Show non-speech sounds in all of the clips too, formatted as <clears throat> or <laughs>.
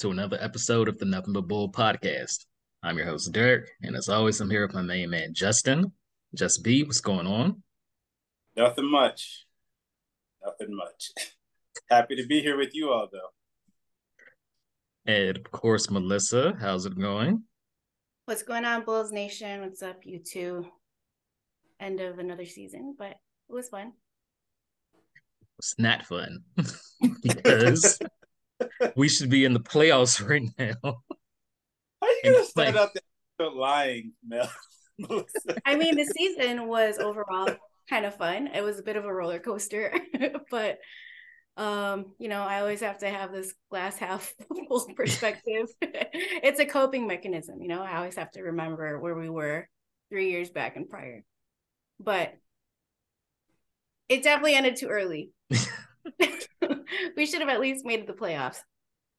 to another episode of the Nothing But Bull podcast. I'm your host, Derek, and as always, I'm here with my main man, Justin. Just B, what's going on? Nothing much. Nothing much. <laughs> Happy to be here with you all, though. And of course, Melissa, how's it going? What's going on, Bulls Nation? What's up, you two? End of another season, but it was fun. It's not fun <laughs> because we should be in the playoffs right now. How are you gonna play. start out there lying, Mel? <laughs> I mean, the season was overall kind of fun. It was a bit of a roller coaster, <laughs> but um, you know, I always have to have this glass half <laughs> full perspective. it's a coping mechanism, you know. I always have to remember where we were three years back and prior. But it definitely ended too early. We should have at least made the playoffs.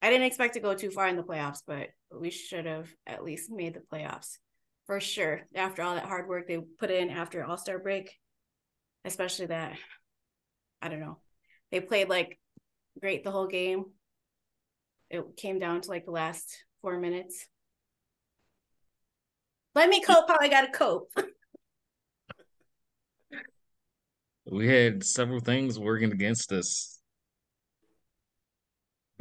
I didn't expect to go too far in the playoffs, but we should have at least made the playoffs for sure. After all that hard work they put in after All Star break, especially that, I don't know, they played like great the whole game. It came down to like the last four minutes. Let me cope how I gotta cope. <laughs> We had several things working against us.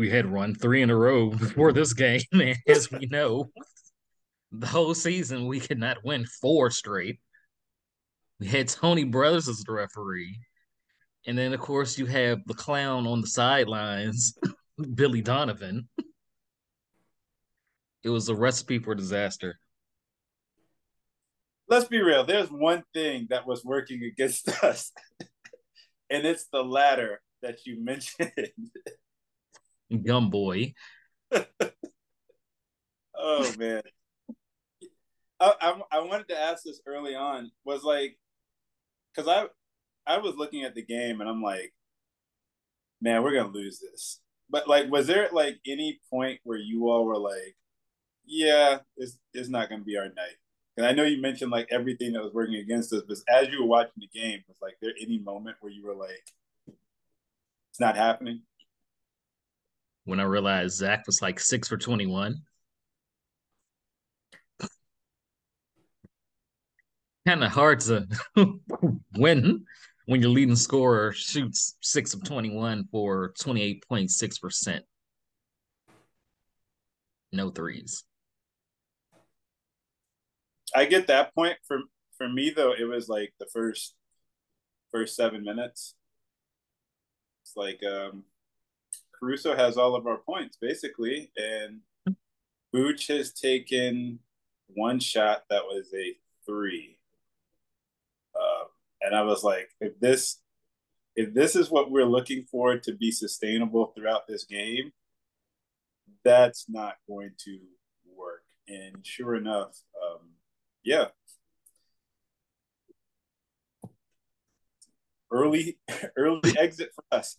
We had run three in a row <laughs> before this game, <laughs> and as we know, the whole season we could not win four straight. We had Tony Brothers as the referee. And then, of course, you have the clown on the sidelines, <laughs> Billy Donovan. It was a recipe for disaster. Let's be real. There's one thing that was working against us, and it's the ladder that you mentioned. Gum boy. <laughs> oh man. I, I I wanted to ask this early on. Was like, because I I was looking at the game and I'm like, man, we're gonna lose this. But like, was there like any point where you all were like, yeah, it's it's not gonna be our night? And I know you mentioned like everything that was working against us, but as you were watching the game, was like there any moment where you were like, it's not happening? When I realized Zach was like six for 21. Kind of hard to <laughs> win when your leading scorer shoots six of 21 for 28.6%. No threes. I get that point. For for me though, it was like the first first seven minutes. It's like um Caruso has all of our points basically, and Vooch has taken one shot that was a three. Um, and I was like, if this if this is what we're looking for to be sustainable throughout this game, that's not going to work. And sure enough, um, yeah. Early <laughs> early exit for us.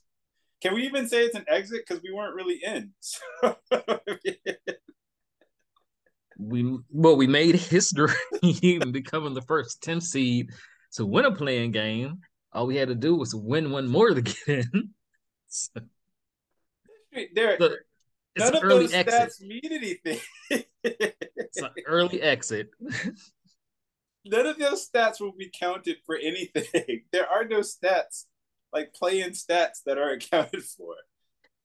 Can we even say it's an exit because we weren't really in? <laughs> So, We well, we made history <laughs> even becoming the first 10 seed to win a play-in game. All we had to do was win one more to get in. <laughs> So, Derek, it's none an of early those exit. stats mean anything. It's an early exit. none of those stats will be counted for anything. There are no stats like play-in stats that are <laughs> accounted for.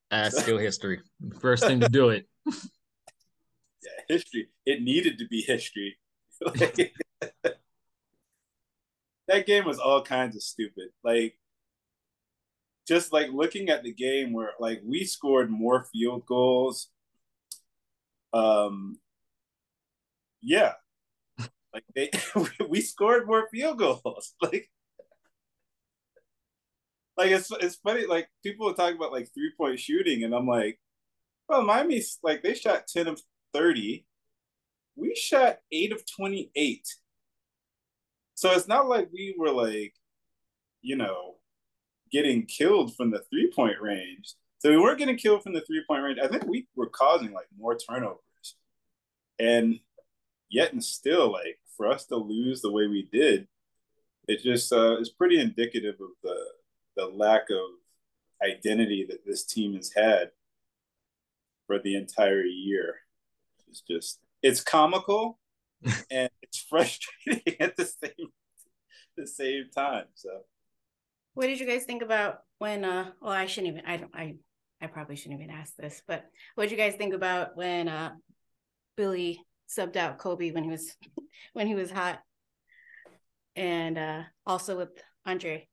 Uh, still history. First thing to do it. <laughs> <laughs> Yeah, history. It needed to be history. Like, that game was all kinds of stupid. Like just like looking at the game where like we scored more field goals. Um yeah. Like they we scored more field goals. Like like it's it's funny like people talk about like three point shooting and I'm like well Miami's like they shot 10 of 30 we shot 8 of 28 so it's not like we were like you know getting killed from the three point range. So we weren't getting killed from the three point range. I think we were causing like more turnovers. And yet and still like for us to lose the way we did it just uh, is pretty indicative of the the lack of identity that this team has had for the entire year. It's just it's comical <laughs> and it's frustrating <laughs> at the same the same time. So what did you guys think about when uh well I shouldn't even I don't I I probably shouldn't even ask this, but what did you guys think about when uh Billy subbed out Kobe when he was <laughs> when he was hot? And uh also with Andre.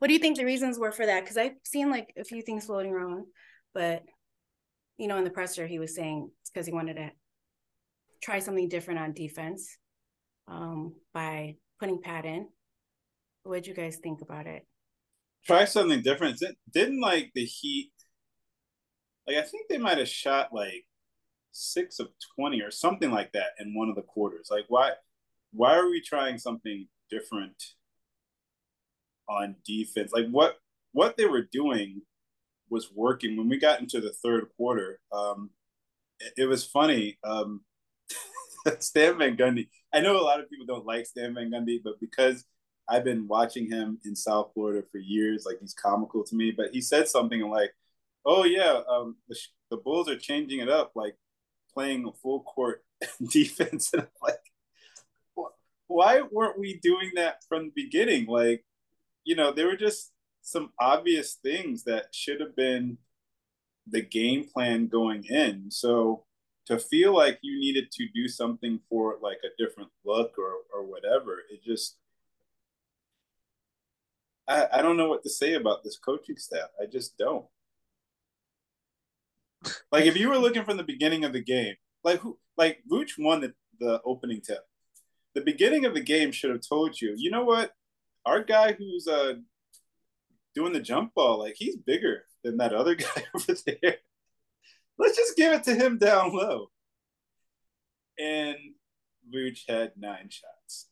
What do you think the reasons were for that? Because I've seen like a few things floating around, but you know, in the presser he was saying it's because he wanted to try something different on defense um, by putting Pat in. What did you guys think about it? Try something different. Didn't like the Heat. Like I think they might have shot like six of twenty or something like that in one of the quarters. Like why? Why are we trying something different on defense? Like what? What they were doing was working. When we got into the third quarter, um, it, it was funny. Um, <laughs> Stan Van Gundy. I know a lot of people don't like Stan Van Gundy, but because I've been watching him in South Florida for years, like he's comical to me. But he said something like, "Oh yeah, um, the, the Bulls are changing it up, like playing a full court <laughs> defense." <laughs> And I'm like, why weren't we doing that from the beginning? Like, you know, there were just some obvious things that should have been the game plan going in. So to feel like you needed to do something for like a different look or or whatever, it just I, I don't know what to say about this coaching staff. I just don't. Like if you were looking from the beginning of the game, like who like Vooch won the, the opening tip. The beginning of the game should have told you, you know what? Our guy who's uh doing the jump ball, like he's bigger than that other <laughs> guy over there. Let's just give it to him down low. And Vooch had nine shots.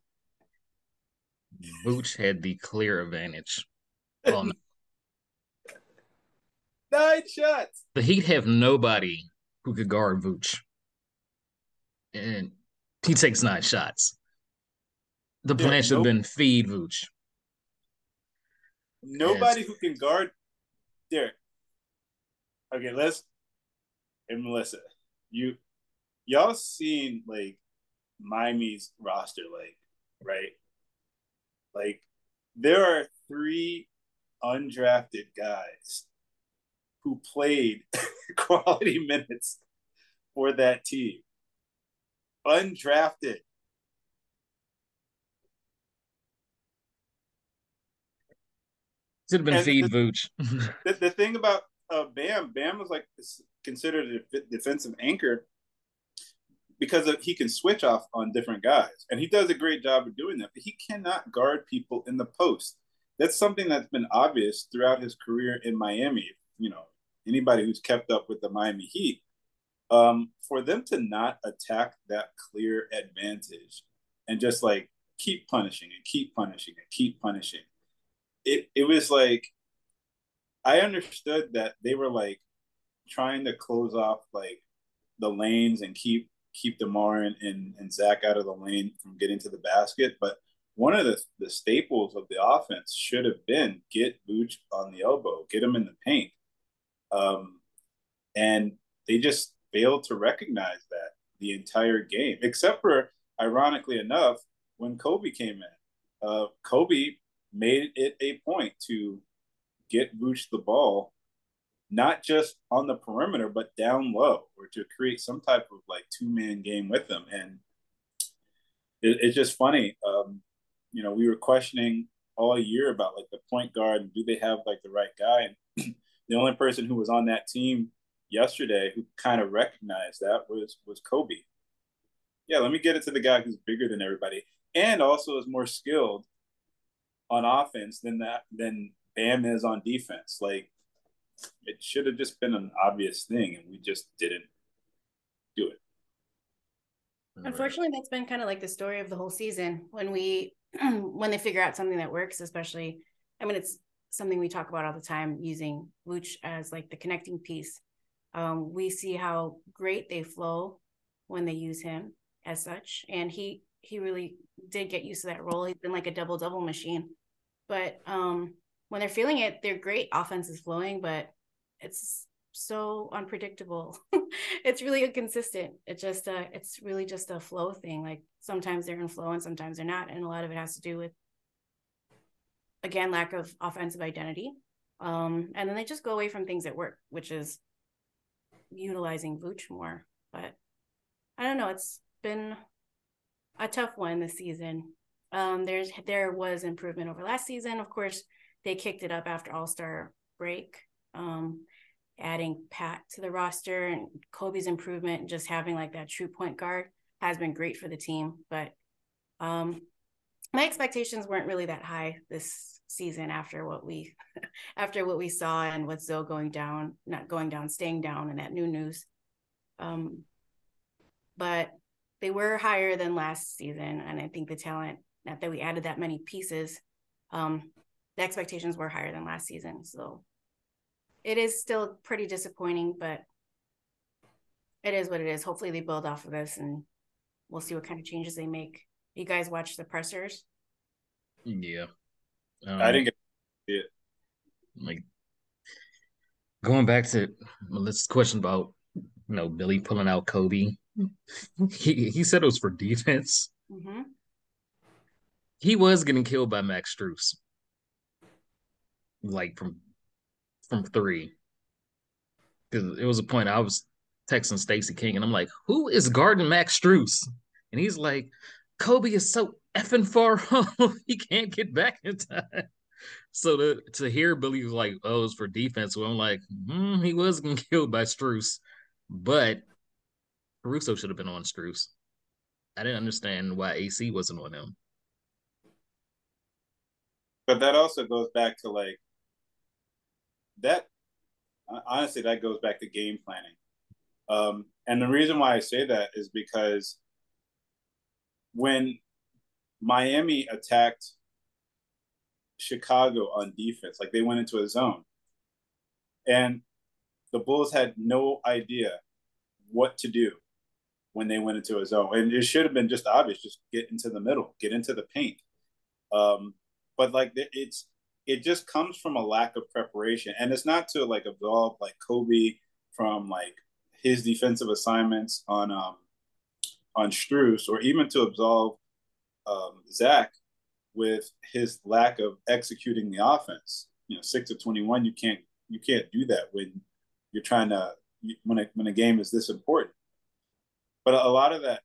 Vooch had the clear advantage. <laughs> Well, nine shots. The Heat have nobody who could guard Vooch. And he takes nine shots. The plan yeah, should have been feed Vooch. Nobody who can guard Derek. Okay, let's and Melissa, you y'all seen like Miami's roster, like right? Like there are three undrafted guys who played <laughs> quality minutes for that team. Undrafted. Should have been and feed the, Vooch. <laughs> the, the thing about uh, Bam, Bam was like considered a defensive anchor because of, he can switch off on different guys, and he does a great job of doing that. But he cannot guard people in the post. That's something that's been obvious throughout his career in Miami. You know, anybody who's kept up with the Miami Heat, um, for them to not attack that clear advantage and just like keep punishing and keep punishing and keep punishing, it it was like I understood that they were like trying to close off like the lanes and keep keep Demar and, and, and Zach out of the lane from getting to the basket. But one of the, the staples of the offense should have been get Vooch on the elbow, get him in the paint. Um, and they just failed to recognize that the entire game, except for, ironically enough, when Kobe came in. Uh, Kobe made it a point to get Vooch the ball not just on the perimeter, but down low, or to create some type of like two man game with them. And it, it's just funny. Um, you know, we were questioning all year about like the point guard and do they have like the right guy? And <clears throat> the only person who was on that team yesterday who kind of recognized that was was Kobe. Yeah, let me get it to the guy who's bigger than everybody and also is more skilled on offense than that than Bam is on defense. Like it should have just been an obvious thing, and we just didn't do it. Unfortunately, that's been kind of like the story of the whole season. When we <clears throat> when they figure out something that works, especially, I mean, it's something we talk about all the time, using Luch as like the connecting piece. Um, we see how great they flow when they use him as such, and he he really did get used to that role. He's been like a double double machine, but um, when they're feeling it, they're great. Offense is flowing, but it's so unpredictable. <laughs> it's really inconsistent. It just uh it's really just a flow thing. Like sometimes they're in flow and sometimes they're not. And a lot of it has to do with again, lack of offensive identity. Um, and then they just go away from things that work, which is utilizing Vooch more. But I don't know, it's been a tough one this season. Um, there's there was improvement over last season. Of course, they kicked it up after All Star break. Um, adding Pat to the roster and Kobe's improvement, and just having like that true point guard has been great for the team. But um, my expectations weren't really that high this season after what we <laughs> after what we saw and with Zo going down, not going down, staying down, and that new news. Um, but they were higher than last season, and I think the talent not that we added that many pieces, um, the expectations were higher than last season. So it is still pretty disappointing, but it is what it is. Hopefully they build off of this and we'll see what kind of changes they make. You guys watch the pressers? Yeah. Um, I didn't get it. Like going back to well, this question about you know Billy pulling out Kobe. <laughs> He he said it was for defense. Mm-hmm he was getting killed by Max Strus. Like from from three. Because it was a point I was texting Stacey King and I'm like, who is guarding Max Strus? And he's like, Kobe is so effing far <laughs> home, he can't get back in time. So to to hear Billy was like, oh, it's for defense. Well, I'm like, hmm, he was getting <laughs> killed by Strus, but Caruso should have been on Strus. I didn't understand why AC wasn't on him but that also goes back to like that honestly that goes back to game planning. Um, and the reason why i say that is because when miami attacked chicago on defense like they went into a zone. And the bulls had no idea what to do when they went into a zone. And it should have been just obvious just get into the middle get into the paint. Um, but like it's it just comes from a lack of preparation, and it's not to like absolve like Kobe from like his defensive assignments on um on Strus, or even to absolve um, Zach with his lack of executing the offense. You know, six to twenty one, you can't you can't do that when you're trying to when a, when a game is this important. But a lot of that,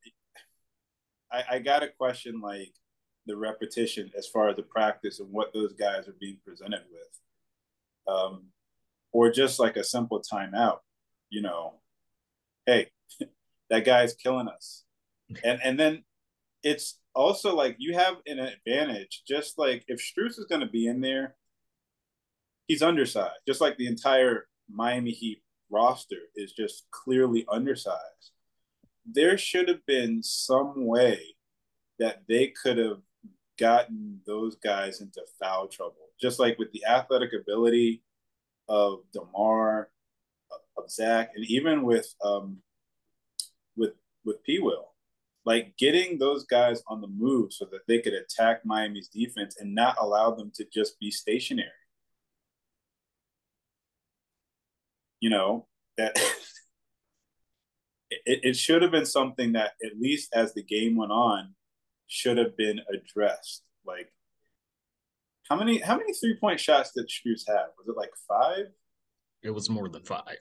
I, I got a question like the repetition as far as the practice and what those guys are being presented with. Um, or just like a simple timeout, you know, hey, <laughs> that guy's killing us. And and then it's also like you have an advantage, just like if Strus is gonna be in there, he's undersized, just like the entire Miami Heat roster is just clearly undersized. There should have been some way that they could have gotten those guys into foul trouble. Just like with the athletic ability of Demar, of Zach, and even with um, with with P. Will, like getting those guys on the move so that they could attack Miami's defense and not allow them to just be stationary. You know that. <laughs> it, it should have been something that at least as the game went on should have been addressed. Like, how many how many three point shots did Strus have? Was it like five? It was more than five.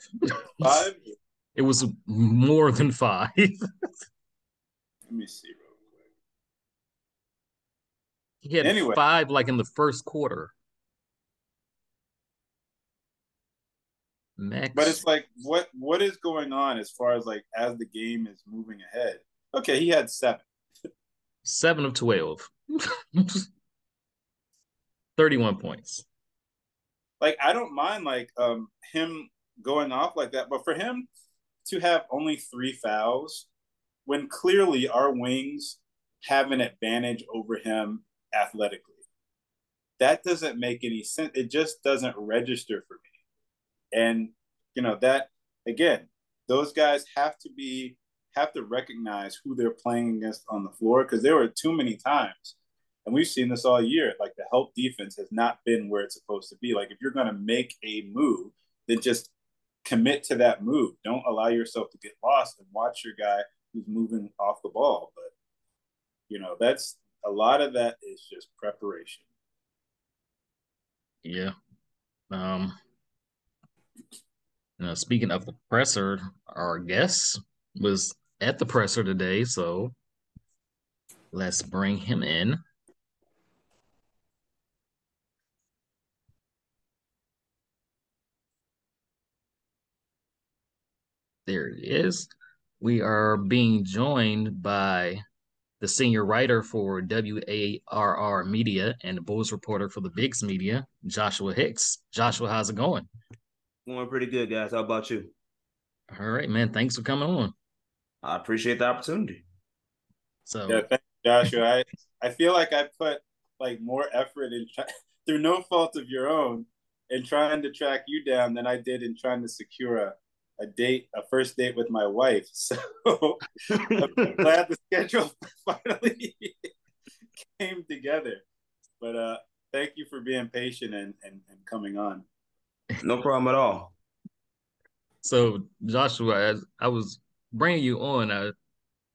Five. <laughs> it was more than five. <laughs> Let me see real quick. He had anyway. five like in the first quarter. Max. But it's like what what is going on as far as like as the game is moving ahead? Okay, he had seven. <laughs> Seven of 12. <laughs> 31 points. Like, I don't mind, like, um, him going off like that, but for him to have only three fouls when clearly our wings have an advantage over him athletically. That doesn't make any sense. It just doesn't register for me. And, you know, that, again, those guys have to be have to recognize who they're playing against on the floor because there were too many times, and we've seen this all year. Like the help defense has not been where it's supposed to be. Like if you're going to make a move, then just commit to that move. Don't allow yourself to get lost and watch your guy who's moving off the ball. But you know, that's a lot of that is just preparation. Yeah. Um now speaking of the presser, our guest was at the presser today, so let's bring him in. There he is. We are being joined by the senior writer for WARR Media and the Bulls reporter for the Bigs Media, Joshua Hicks. Joshua, how's it going? Going pretty good, guys. How about you? All right, man. Thanks for coming on. I appreciate the opportunity. So, yeah, thanks, Joshua. I I feel like I put like more effort in <laughs> through no fault of your own in trying to track you down than I did in trying to secure a a date, a first date with my wife. <laughs> So I'm glad the schedule <laughs> finally came together. But uh, thank you for being patient and, and, and coming on. No problem at all. So Joshua, as I was bringing you on, I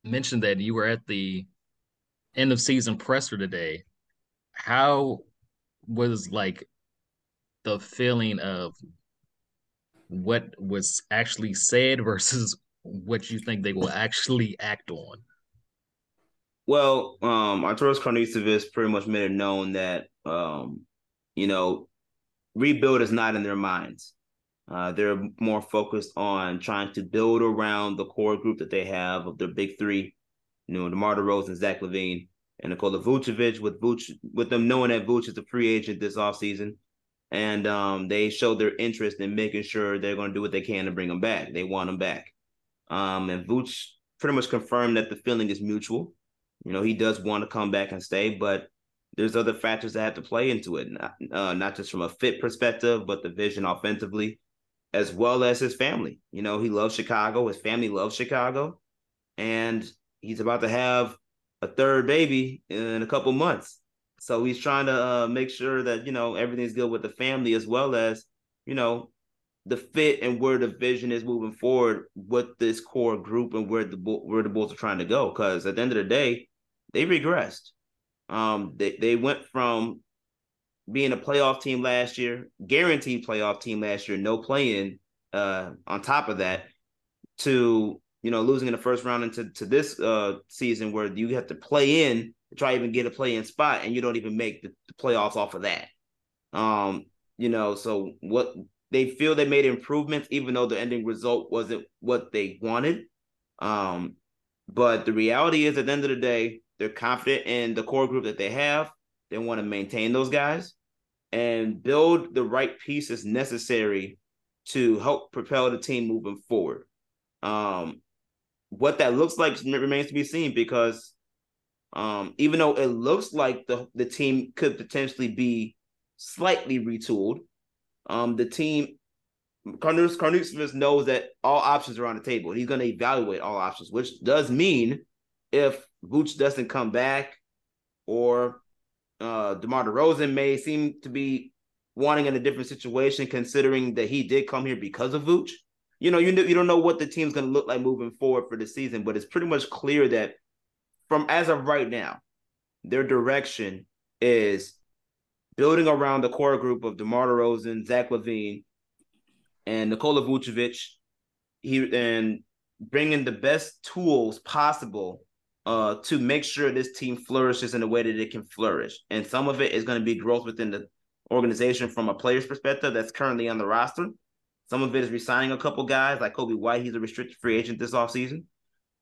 mentioned that you were at the end of season presser today. How was like the feeling of what was actually said <laughs> versus what you think they will actually act on? Well, um, Arturas Karnisovas pretty much made it known that um, you know, rebuild is not in their minds. Uh, they're more focused on trying to build around the core group that they have of their big three, you know, DeMar DeRozan, Zach LaVine, and Nikola Vucevic, with Vuce, with them knowing that Vuce is a free agent this offseason and um, they showed their interest in making sure they're going to do what they can to bring him back. They want him back. Um, and Vooch pretty much confirmed that the feeling is mutual. You know, he does want to come back and stay, but there's other factors that have to play into it, not, uh, not just from a fit perspective, but the vision offensively, as well as his family. You know, he loves Chicago. His family loves Chicago, and he's about to have a third baby in a couple months. So he's trying to uh, make sure that you know everything's good with the family as well as you know the fit and where the vision is moving forward with this core group and where the where the Bulls are trying to go. Because at the end of the day, they regressed. Um, they they went from being a playoff team last year, guaranteed playoff team last year, no play-in. Uh, on top of that, to you know losing in the first round into to this uh season where you have to play in to try even get a play in spot, and you don't even make the, the playoffs off of that. Um, you know, so what they feel they made improvements, even though the ending result wasn't what they wanted. Um, but the reality is, at the end of the day, they're confident in the core group that they have. They want to maintain those guys and build the right pieces necessary to help propel the team moving forward. Um, what that looks like remains to be seen because um, even though it looks like the the team could potentially be slightly retooled, um, the team Carnus Carnus knows that all options are on the table. He's going to evaluate all options, which does mean if Vooch doesn't come back, or uh, DeMar DeRozan may seem to be wanting in a different situation, considering that he did come here because of Vooch. You know, you you don't know what the team's going to look like moving forward for the season, but it's pretty much clear that from as of right now, their direction is building around the core group of DeMar DeRozan, Zach LaVine, and Nikola Vucevic. He and bringing the best tools possible uh, to make sure this team flourishes in a way that it can flourish. And some of it is going to be growth within the organization from a player's perspective that's currently on the roster. Some of it is resigning a couple guys like Kobe White. He's a restricted free agent this offseason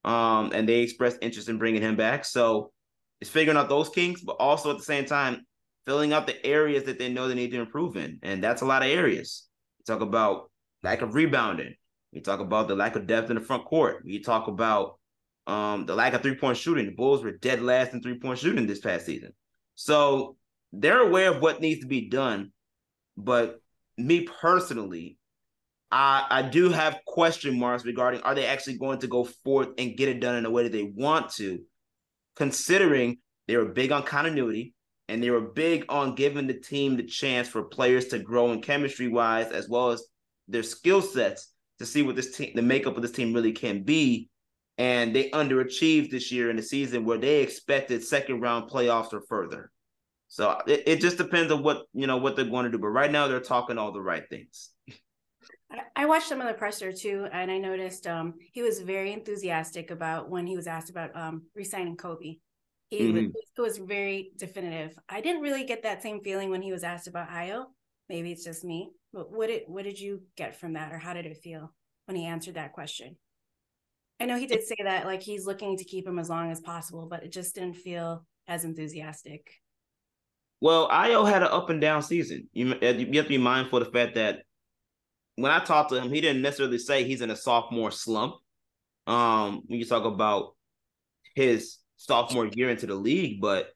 um, and they expressed interest in bringing him back. So it's figuring out those kinks, but also at the same time filling out the areas that they know they need to improve in, and that's a lot of areas. We talk about lack of rebounding. We talk about the lack of depth in the front court. We talk about um, the lack of three point shooting. The Bulls were dead last in three point shooting this past season. So they're aware of what needs to be done. But me personally, I, I do have question marks regarding are they actually going to go forth and get it done in the way that they want to, considering they were big on continuity and they were big on giving the team the chance for players to grow in chemistry wise as well as their skill sets to see what this team, the makeup of this team really can be. And they underachieved this year in the season where they expected second round playoffs or further. So it, it just depends on what you know what they're going to do. But right now they're talking all the right things. I watched some of the presser too, and I noticed um, he was very enthusiastic about when he was asked about um, resigning Kobe. He mm-hmm. was, was, very definitive. I didn't really get that same feeling when he was asked about Ayo. Maybe it's just me. But what did what did you get from that, or how did it feel when he answered that question? I know he did say that like he's looking to keep him as long as possible, but it just didn't feel as enthusiastic. Well, Ayo had an up and down season. You, you have to be mindful of the fact that when I talked to him, he didn't necessarily say he's in a sophomore slump. Um, when you talk about his sophomore year into the league, but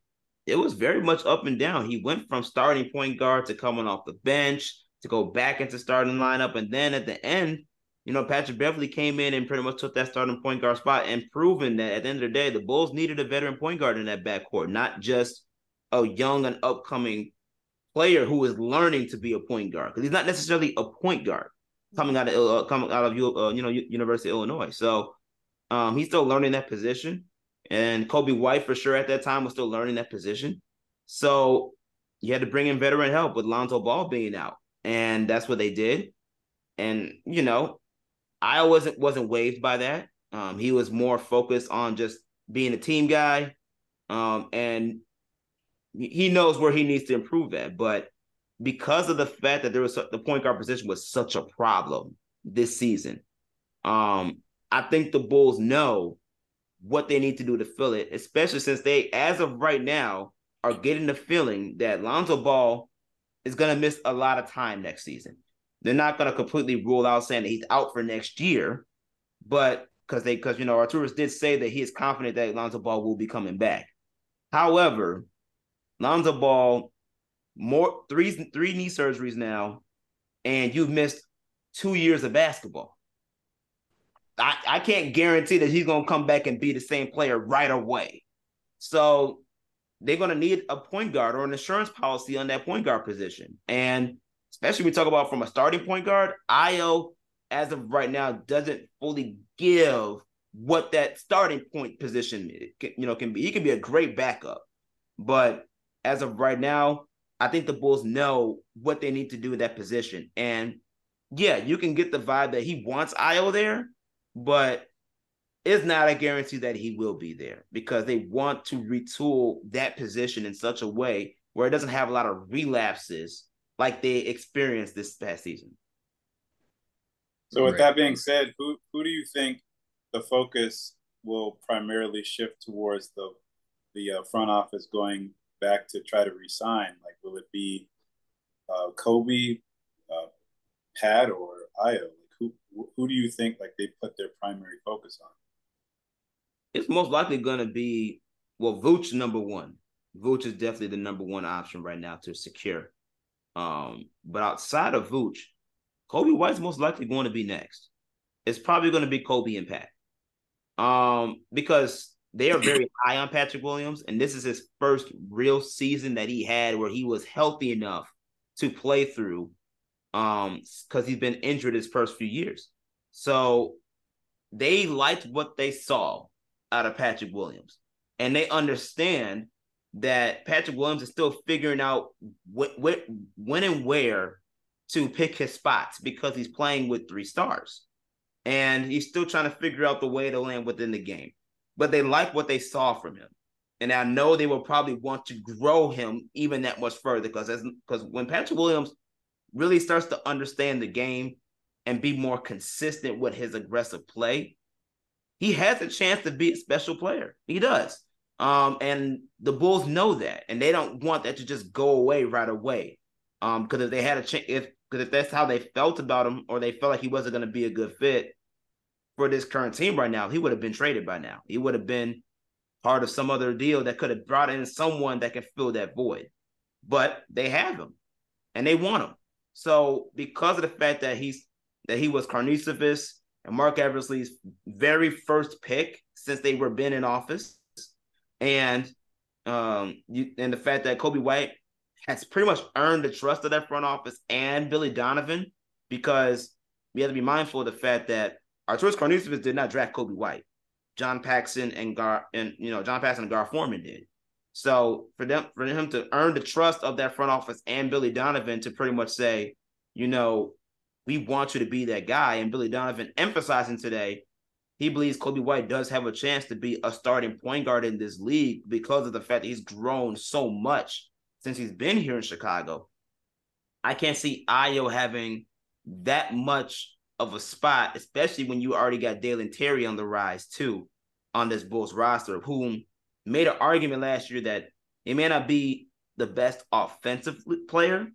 it was very much up and down. He went from starting point guard to coming off the bench to go back into starting lineup, and then at the end, you know, Patrick Beverley came in and pretty much took that starting point guard spot and proven that at the end of the day, the Bulls needed a veteran point guard in that backcourt, not just a young and upcoming player who is learning to be a point guard because he's not necessarily a point guard coming out of uh, coming out of uh, you know University of Illinois. So um, he's still learning that position, and Kobe White for sure at that time was still learning that position. So you had to bring in veteran help with Lonzo Ball being out, and that's what they did. And you know, I wasn't wasn't waved by that. Um, he was more focused on just being a team guy, um, and he knows where he needs to improve at. But because of the fact that there was the point guard position was such a problem this season, um, I think the Bulls know what they need to do to fill it, especially since they, as of right now, are getting the feeling that Lonzo Ball is going to miss a lot of time next season. They're not going to completely rule out saying that he's out for next year, but because they, because you know, Arturas did say that he is confident that Lonzo Ball will be coming back. However, Lonzo Ball, more three three knee surgeries now, and you've missed two years of basketball. I, I can't guarantee that he's gonna come back and be the same player right away. So they're gonna need a point guard or an insurance policy on that point guard position. And especially we talk about from a starting point guard, Ayo as of right now, doesn't fully give what that starting point position you know can be. He can be a great backup, but as of right now, I think the Bulls know what they need to do in that position. And yeah, you can get the vibe that he wants Ayo there, but it's not a guarantee that he will be there because they want to retool that position in such a way where it doesn't have a lot of relapses like they experienced this past season. So, with right. that being said, who who do you think the focus will primarily shift towards the the uh, front office going back to try to resign? Like, will it be uh, Kobe, uh, Pat, or Ayo? Like, who who do you think like they put their primary focus on? It's most likely going to be well, Vooch number one. Vooch is definitely the number one option right now to secure. Um, but outside of Vooch, Kobe White's most likely going to be next. It's probably going to be Kobe and Pat. Um, because they are very <clears throat> high on Patrick Williams, and this is his first real season that he had where he was healthy enough to play through, um, because he's been injured his first few years. So they liked what they saw out of Patrick Williams, and they understand that Patrick Williams is still figuring out wh- wh- when and where to pick his spots because he's playing with three stars, and he's still trying to figure out the way to land within the game but they like what they saw from him. And I know they will probably want to grow him even that much further because because when Patrick Williams really starts to understand the game and be more consistent with his aggressive play, he has a chance to be a special player. He does. Um, and the Bulls know that, and they don't want that to just go away right away. Um, because if they had a chance, if because if that's how they felt about him, or they felt like he wasn't going to be a good fit, for this current team right now, he would have been traded by now. He would have been part of some other deal that could have brought in someone that can fill that void. But they have him and they want him. So because of the fact that he's that he was Karnisovas and Marc Eversley's very first pick since they were been in office, and um you, and the fact that Kobe White has pretty much earned the trust of that front office and Billy Donovan because we have to be mindful of the fact that Arturas Karnisovas did not draft Kobe White. John Paxson and Gar and you know John Paxson and Gar Forman did. So for them for him to earn the trust of that front office and Billy Donovan to pretty much say, you know, we want you to be that guy, and Billy Donovan emphasizing today, he believes Kobe White does have a chance to be a starting point guard in this league because of the fact that he's grown so much since he's been here in Chicago. I can't see Ayo having that much of a spot, especially when you already got Dalen Terry on the rise too on this Bulls roster, whom made an argument last year that he may not be the best offensive player,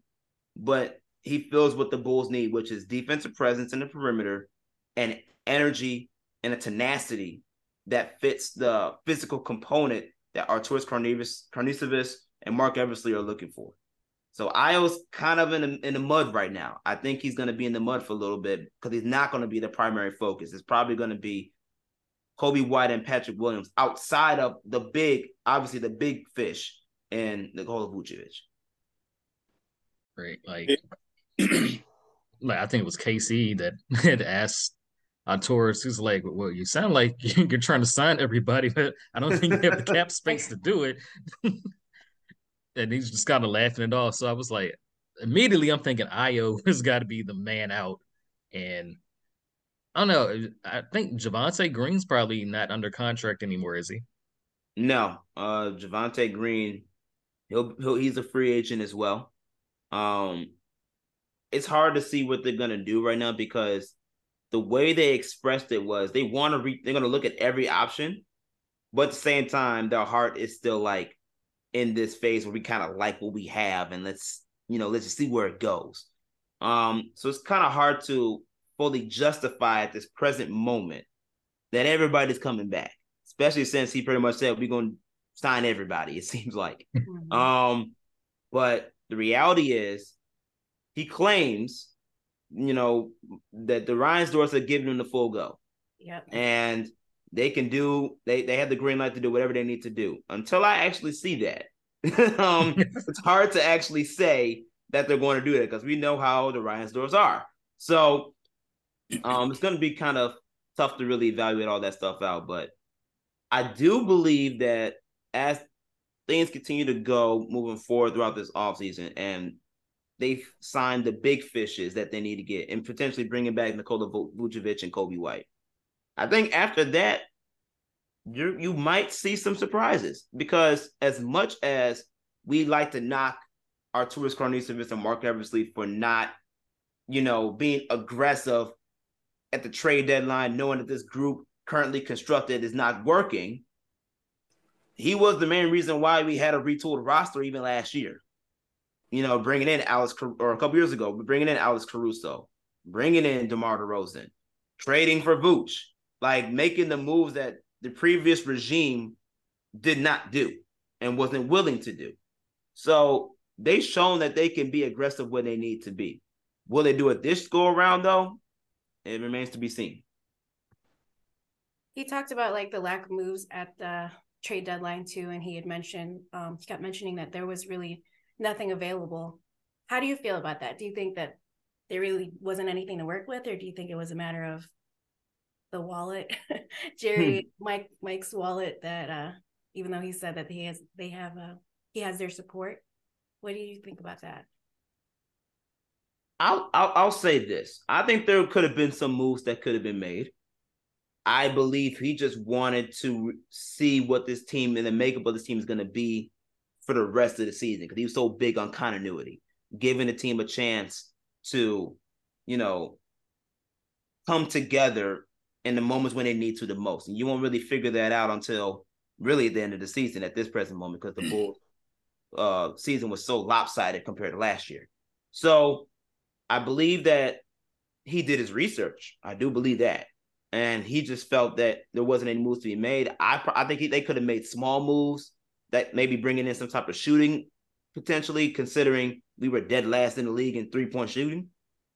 but he fills what the Bulls need, which is defensive presence in the perimeter and energy and a tenacity that fits the physical component that Arturas Karnisovas and Marc Eversley are looking for. So Ayo's kind of in the, in the mud right now. I think he's going to be in the mud for a little bit because he's not going to be the primary focus. It's probably going to be Kobe White and Patrick Williams outside of the big, obviously the big fish and Nikola Vucevic. Right. Like, <clears throat> like I think it was KC that <laughs> had asked Arturas, who's like, well, you sound like <laughs> you're trying to sign everybody, but I don't think you have the cap space to do it. <laughs> and he's just kind of laughing it off. So I was like, immediately I'm thinking Ayo <laughs> has got to be the man out. And I don't know. I think Javonte Green's probably not under contract anymore, is he? No. Uh Javonte Green, he'll, he'll he's a free agent as well. Um it's hard to see what they're gonna do right now because the way they expressed it was they want to re- they're gonna look at every option, but at the same time, their heart is still like in this phase where we kind of like what we have and let's you know let's just see where it goes um so it's kind of hard to fully justify at this present moment that everybody's coming back especially since he pretty much said we're going to sign everybody it <laughs> seems like mm-hmm. um but the reality is he claims you know that the Reinsdorfs are giving them the full go. Yeah and they can do they they have the green light to do whatever they need to do. Until i actually see that <laughs> um <laughs> it's hard to actually say that they're going to do that because we know how the Reinsdorfs are. So um it's going to be kind of tough to really evaluate all that stuff out but i do believe that as things continue to go moving forward throughout this offseason and they've signed the big fishes that they need to get and potentially bringing back Nikola Vucevic and Kobe White. I think after that, you you might see some surprises because as much as we like to knock Arturas Karnisovas and Marc Eversley for not, you know, being aggressive at the trade deadline, knowing that this group currently constructed is not working, he was the main reason why we had a retooled roster even last year. You know, bringing in Alex or a couple years ago, bringing in Alex Caruso, bringing in DeMar DeRozan, trading for Vooch, like making the moves that the previous regime did not do and wasn't willing to do. So they've shown that they can be aggressive when they need to be. Will they do it this go around though? It remains to be seen. He talked about like the lack of moves at the trade deadline too, and he had mentioned um, he kept mentioning that there was really nothing available. How do you feel about that? Do you think that there really wasn't anything to work with, or do you think it was a matter of the wallet, <laughs> Jerry hmm. Mike Mike's wallet that uh even though he said that he has they have uh he has their support. What do you think about that? I'll, I'll I'll say this. I think there could have been some moves that could have been made. I believe he just wanted to see what this team and the makeup of this team is going to be for the rest of the season because he was so big on continuity, giving the team a chance to, you know, come together in the moments when they need to the most. And you won't really figure that out until really at the end of the season at this present moment because the Bulls uh, season was so lopsided compared to last year. So I believe that he did his research. I do believe that. And he just felt that there wasn't any moves to be made. I I think he, they could have made small moves that maybe bringing in some type of shooting potentially, considering we were dead last in the league in three point shooting,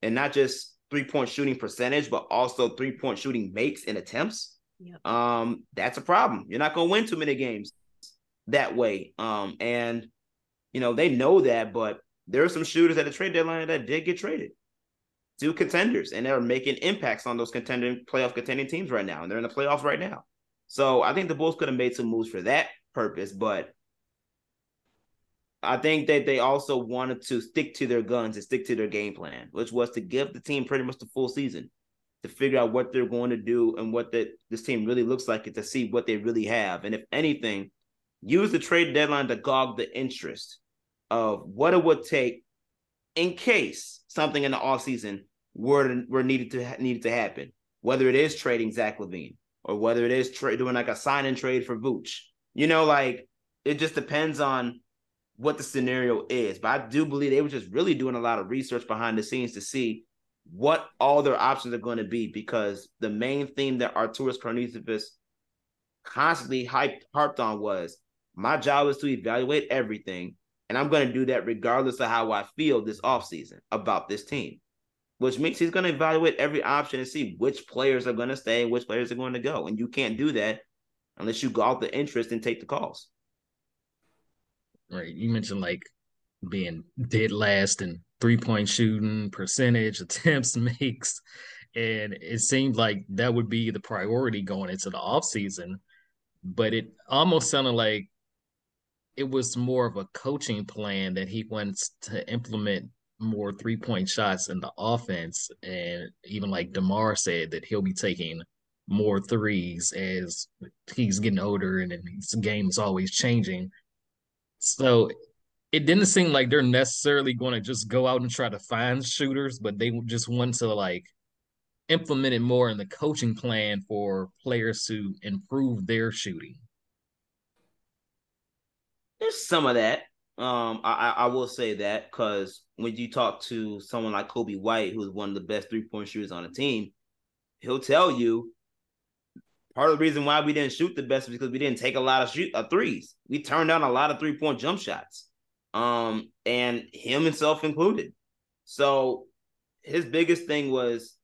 and not just three point shooting percentage, but also three point shooting makes and attempts, yep. um, that's a problem. You're not gonna win too many games that way. Um, and you know, they know that, but there are some shooters at the trade deadline that did get traded. to contenders, and they're making impacts on those contending playoff contending teams right now, and they're in the playoffs right now. So I think the Bulls could have made some moves for that purpose, but I think that they also wanted to stick to their guns and stick to their game plan, which was to give the team pretty much the full season to figure out what they're going to do and what that this team really looks like and to see what they really have. And if anything, use the trade deadline to gog the interest of what it would take in case something in the offseason were were needed to needed to happen. Whether it is trading Zach LaVine or whether it is tra- doing like a sign and trade for Vooch. You know, like it just depends on what the scenario is. But I do believe they were just really doing a lot of research behind the scenes to see what all their options are going to be because the main theme that Arturas Karnisovas constantly hyped, harped on was my job is to evaluate everything, and I'm going to do that regardless of how I feel this offseason about this team, which means he's going to evaluate every option and see which players are going to stay which players are going to go. And you can't do that unless you go out the interest and take the calls. Right. You mentioned like being dead last and three point shooting, percentage, <laughs> attempts, makes. And it seemed like that would be the priority going into the offseason. But it almost sounded like it was more of a coaching plan that he wants to implement more three point shots in the offense. And even like DeMar said that he'll be taking more threes as he's getting older and his game is always changing. So it didn't seem like they're necessarily going to just go out and try to find shooters, but they just want to like implement it more in the coaching plan for players to improve their shooting. There's some of that. Um, I I will say that because when you talk to someone like Coby White, who's one of the best three point shooters on the team, he'll tell you part of the reason why we didn't shoot the best because we didn't take a lot of shoot uh, threes. We turned down a lot of three point jump shots um, and him himself included. So his biggest thing was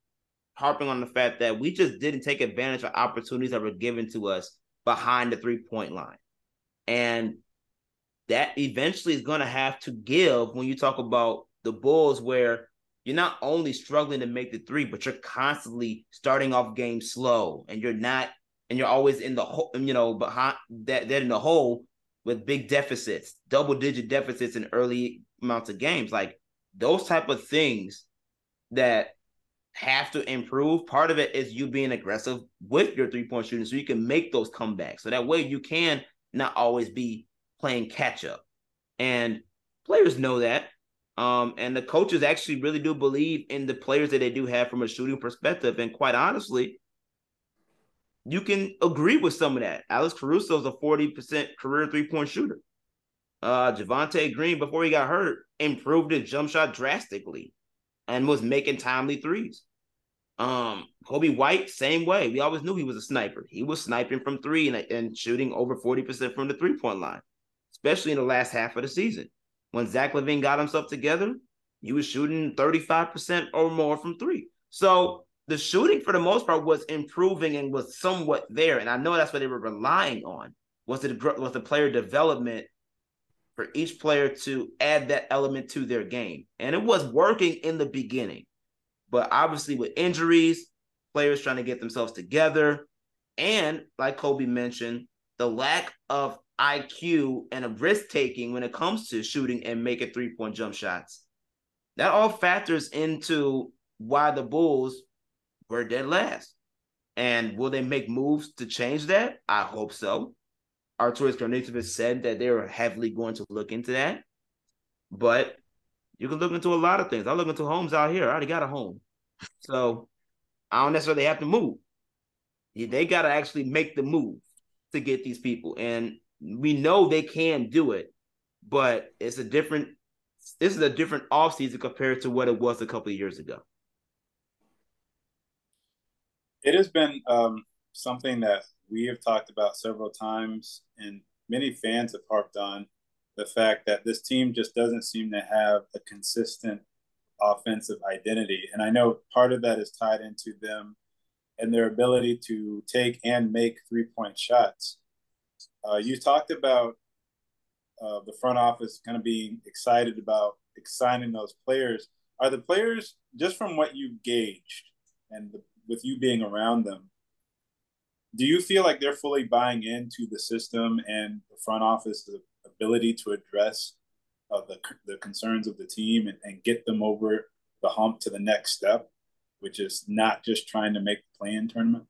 harping on the fact that we just didn't take advantage of opportunities that were given to us behind the three point line. And that eventually is going to have to give when you talk about the Bulls, where you're not only struggling to make the three, but you're constantly starting off games slow and you're not, and you're always in the hole, you know, behind that, that in the hole with big deficits, double digit deficits in early amounts of games. Like those type of things that have to improve. Part of it is you being aggressive with your three point shooting so you can make those comebacks. So that way you can not always be playing catch up. And players know that. Um, and the coaches actually really do believe in the players that they do have from a shooting perspective. And quite honestly, you can agree with some of that. Alex Caruso is a 40% career three point shooter. Uh, Javonte Green, before he got hurt, improved his jump shot drastically and was making timely threes. Um, Coby White, same way. We always knew he was a sniper. He was sniping from three and, and shooting over 40% from the three point line, especially in the last half of the season. When Zach LaVine got himself together, he was shooting 35% or more from three. So the shooting for the most part was improving and was somewhat there. And I know that's what they were relying on was the was the player development for each player to add that element to their game. And it was working in the beginning. But obviously with injuries, players trying to get themselves together, and like Coby mentioned, the lack of IQ and of risk taking when it comes to shooting and making three point jump shots. That all factors into why the Bulls we're dead last. And will they make moves to change that? I hope so. Arturas Karnisovas said that they are heavily going to look into that. But you can look into a lot of things. I look into homes out here. I already got a home. So I don't necessarily have to move. They got to actually make the move to get these people. And we know they can do it, but it's a different this is a different offseason compared to what it was a couple of years ago. It has been um, something that we have talked about several times, and many fans have harped on the fact that this team just doesn't seem to have a consistent offensive identity. And I know part of that is tied into them and their ability to take and make three point shots. Uh, you talked about uh, the front office kind of being excited about exciting those players. are the players just from what you gauged and the, with you being around them? Do you feel like they're fully buying into the system and the front office ability to address uh, the the concerns of the team and, and get them over the hump to the next step, which is not just trying to make the play-in tournament?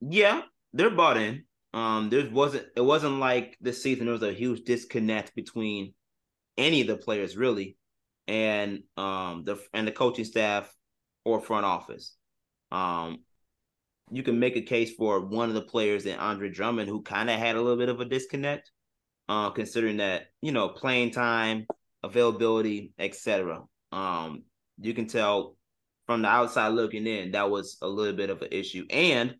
Yeah, they're bought in. Um, there wasn't it wasn't like this season there was a huge disconnect between any of the players really and um the and the coaching staff or front office. Um, you can make a case for one of the players in Andre Drummond who kind of had a little bit of a disconnect, uh, considering that you know playing time, availability, etc. Um, you can tell from the outside looking in that was a little bit of an issue, and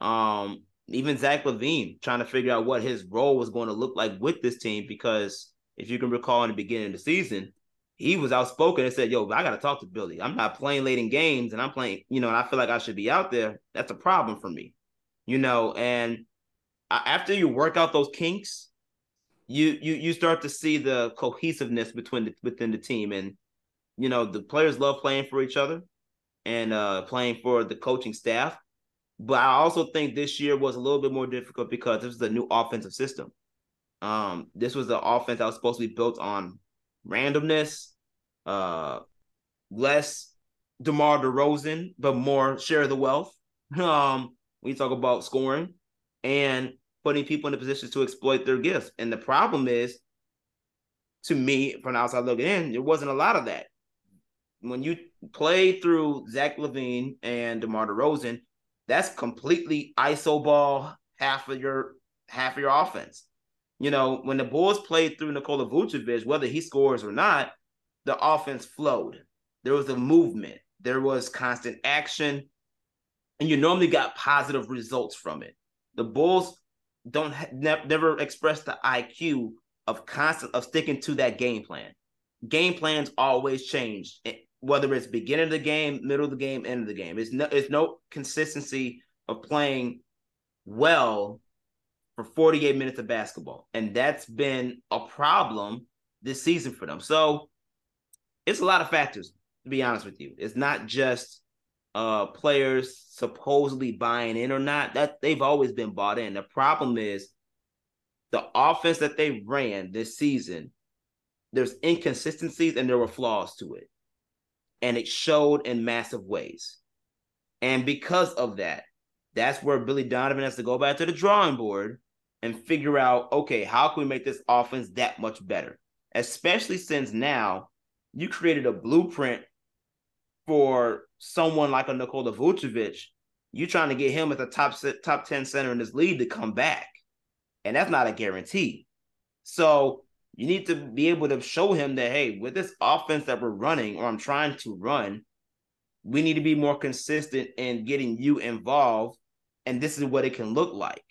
um, even Zach LaVine trying to figure out what his role was going to look like with this team because if you can recall in the beginning of the season, he was outspoken and said, "Yo, I got to talk to Billy. I'm not playing late in games, and I'm playing, you know, and I feel like I should be out there. That's a problem for me, you know." And after you work out those kinks, you you you start to see the cohesiveness between the, within the team, and you know the players love playing for each other and uh playing for the coaching staff. But I also think this year was a little bit more difficult because this was a new offensive system. Um, this was the offense that was supposed to be built on randomness, uh, less DeMar DeRozan, but more share the wealth. <laughs> Um, you talk about scoring and putting people in the positions to exploit their gifts. And the problem is, to me, from outside looking in, there wasn't a lot of that. When you play through Zach LaVine and DeMar DeRozan, that's completely iso ball half of your half of your offense. You know, when the Bulls played through Nikola Vucevic, whether he scores or not, the offense flowed. There was a movement. There was constant action, and you normally got positive results from it. The Bulls don't ne- never express the IQ of constant of sticking to that game plan. Game plans always change, eh, whether it's beginning of the game, middle of the game, end of the game. It's no, it's no consistency of playing well for 48 minutes of basketball. And that's been a problem this season for them. So it's a lot of factors, to be honest with you. It's not just uh players supposedly buying in or not. That they've always been bought in. The problem is the offense that they ran this season, there's inconsistencies and there were flaws to it. And it showed in massive ways. And because of that, that's where Billy Donovan has to go back to the drawing board and figure out okay, how can we make this offense that much better? Especially since now you created a blueprint for someone like a Nikola Vucevic. You're trying to get him as a top top 10 center in this league to come back. And that's not a guarantee. So you need to be able to show him that, hey, with this offense that we're running or I'm trying to run, we need to be more consistent in getting you involved. And this is what it can look like.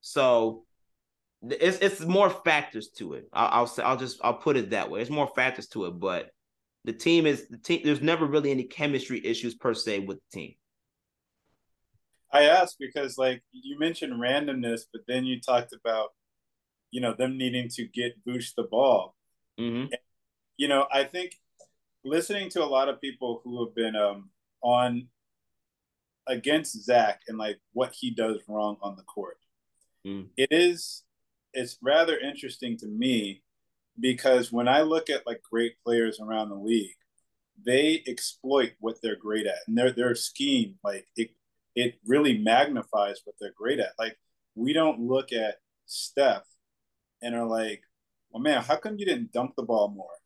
So it's it's more factors to it. I'll, I'll say I'll just I'll put it that way. It's more factors to it, but the team is the team. There's never really any chemistry issues per se with the team. I asked because like you mentioned randomness, but then you talked about you know them needing to get boost the ball. Mm-hmm. And, you know, I think listening to a lot of people who have been um, on against Zach and like what he does wrong on the court. Mm. It is it's rather interesting to me because when I look at like great players around the league, they exploit what they're great at, and their their scheme like it it really magnifies what they're great at. Like we don't look at Steph and are like, "Well, man, how come you didn't dunk the ball more?"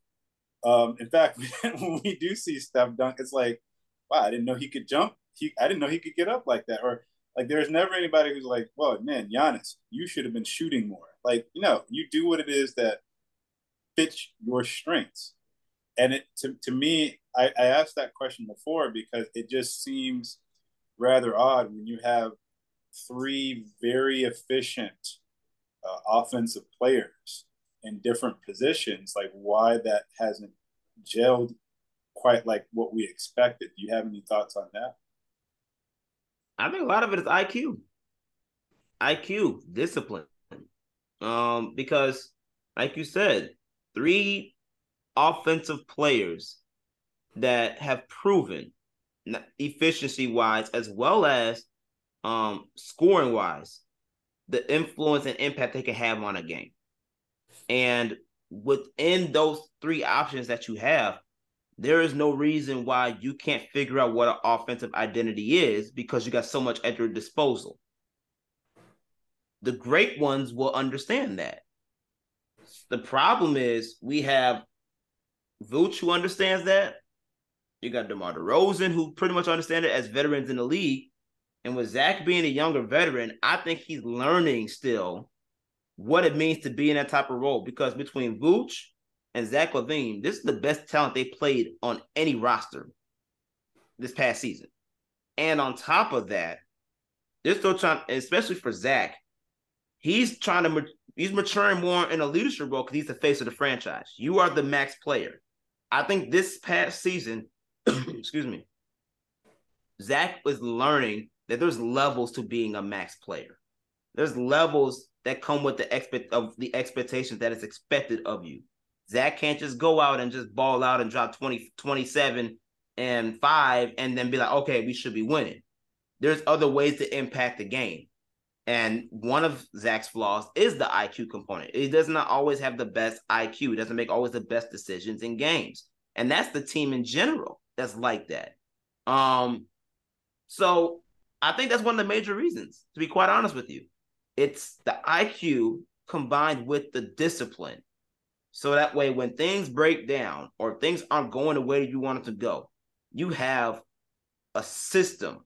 Um, in fact, <laughs> when we do see Steph dunk, it's like, "Wow, I didn't know he could jump. He, I didn't know he could get up like that." Or like, there's never anybody who's like, "Well, man, Giannis, you should have been shooting more." Like, you know, you do what it is that fits your strengths. And it to, to me, I, I asked that question before because it just seems rather odd when you have three very efficient uh, offensive players in different positions, like why that hasn't gelled quite like what we expected. Do you have any thoughts on that? I think a lot of it is IQ. IQ, discipline. Um, because like you said, three offensive players that have proven efficiency wise as well as um scoring wise the influence and impact they can have on a game. And within those three options that you have, there is no reason why you can't figure out what an offensive identity is because you got so much at your disposal. The great ones will understand that. The problem is we have Vooch who understands that. You got DeMar DeRozan who pretty much understand it as veterans in the league. And with Zach being a younger veteran, I think he's learning still what it means to be in that type of role. Because between Vooch and Zach LaVine, this is the best talent they played on any roster this past season. And on top of that, they're still trying, especially for Zach, he's trying to he's maturing more in a leadership role because he's the face of the franchise. You are the max player. I think this past season, <clears throat> excuse me, Zach was learning that there's levels to being a max player. There's levels that come with the expect of the expectations that is expected of you. Zach can't just go out and just ball out and drop 20, 27 and five and then be like, okay, we should be winning. There's other ways to impact the game. And one of Zach's flaws is the IQ component. He does not always have the best IQ. He doesn't make always the best decisions in games. And that's the team in general that's like that. Um, so I think that's one of the major reasons, to be quite honest with you. It's the IQ combined with the discipline. So that way, when things break down or things aren't going the way you want it to go, you have a system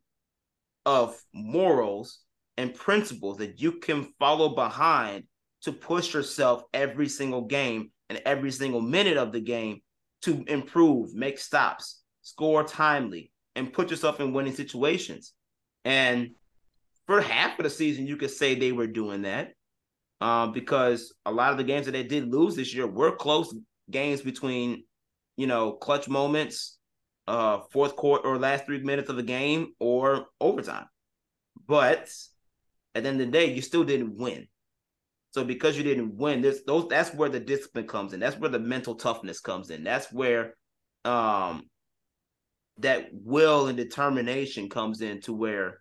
of morals and principles that you can follow behind to push yourself every single game and every single minute of the game to improve, make stops, score timely, and put yourself in winning situations. And for half of the season, you could say they were doing that um, because a lot of the games that they did lose this year were close games between, you know, clutch moments, uh, fourth quarter or last three minutes of the game or overtime. But at the end of the day, you still didn't win. So because you didn't win, there's those that's where the discipline comes in. That's where the mental toughness comes in. That's where um that will and determination comes in to where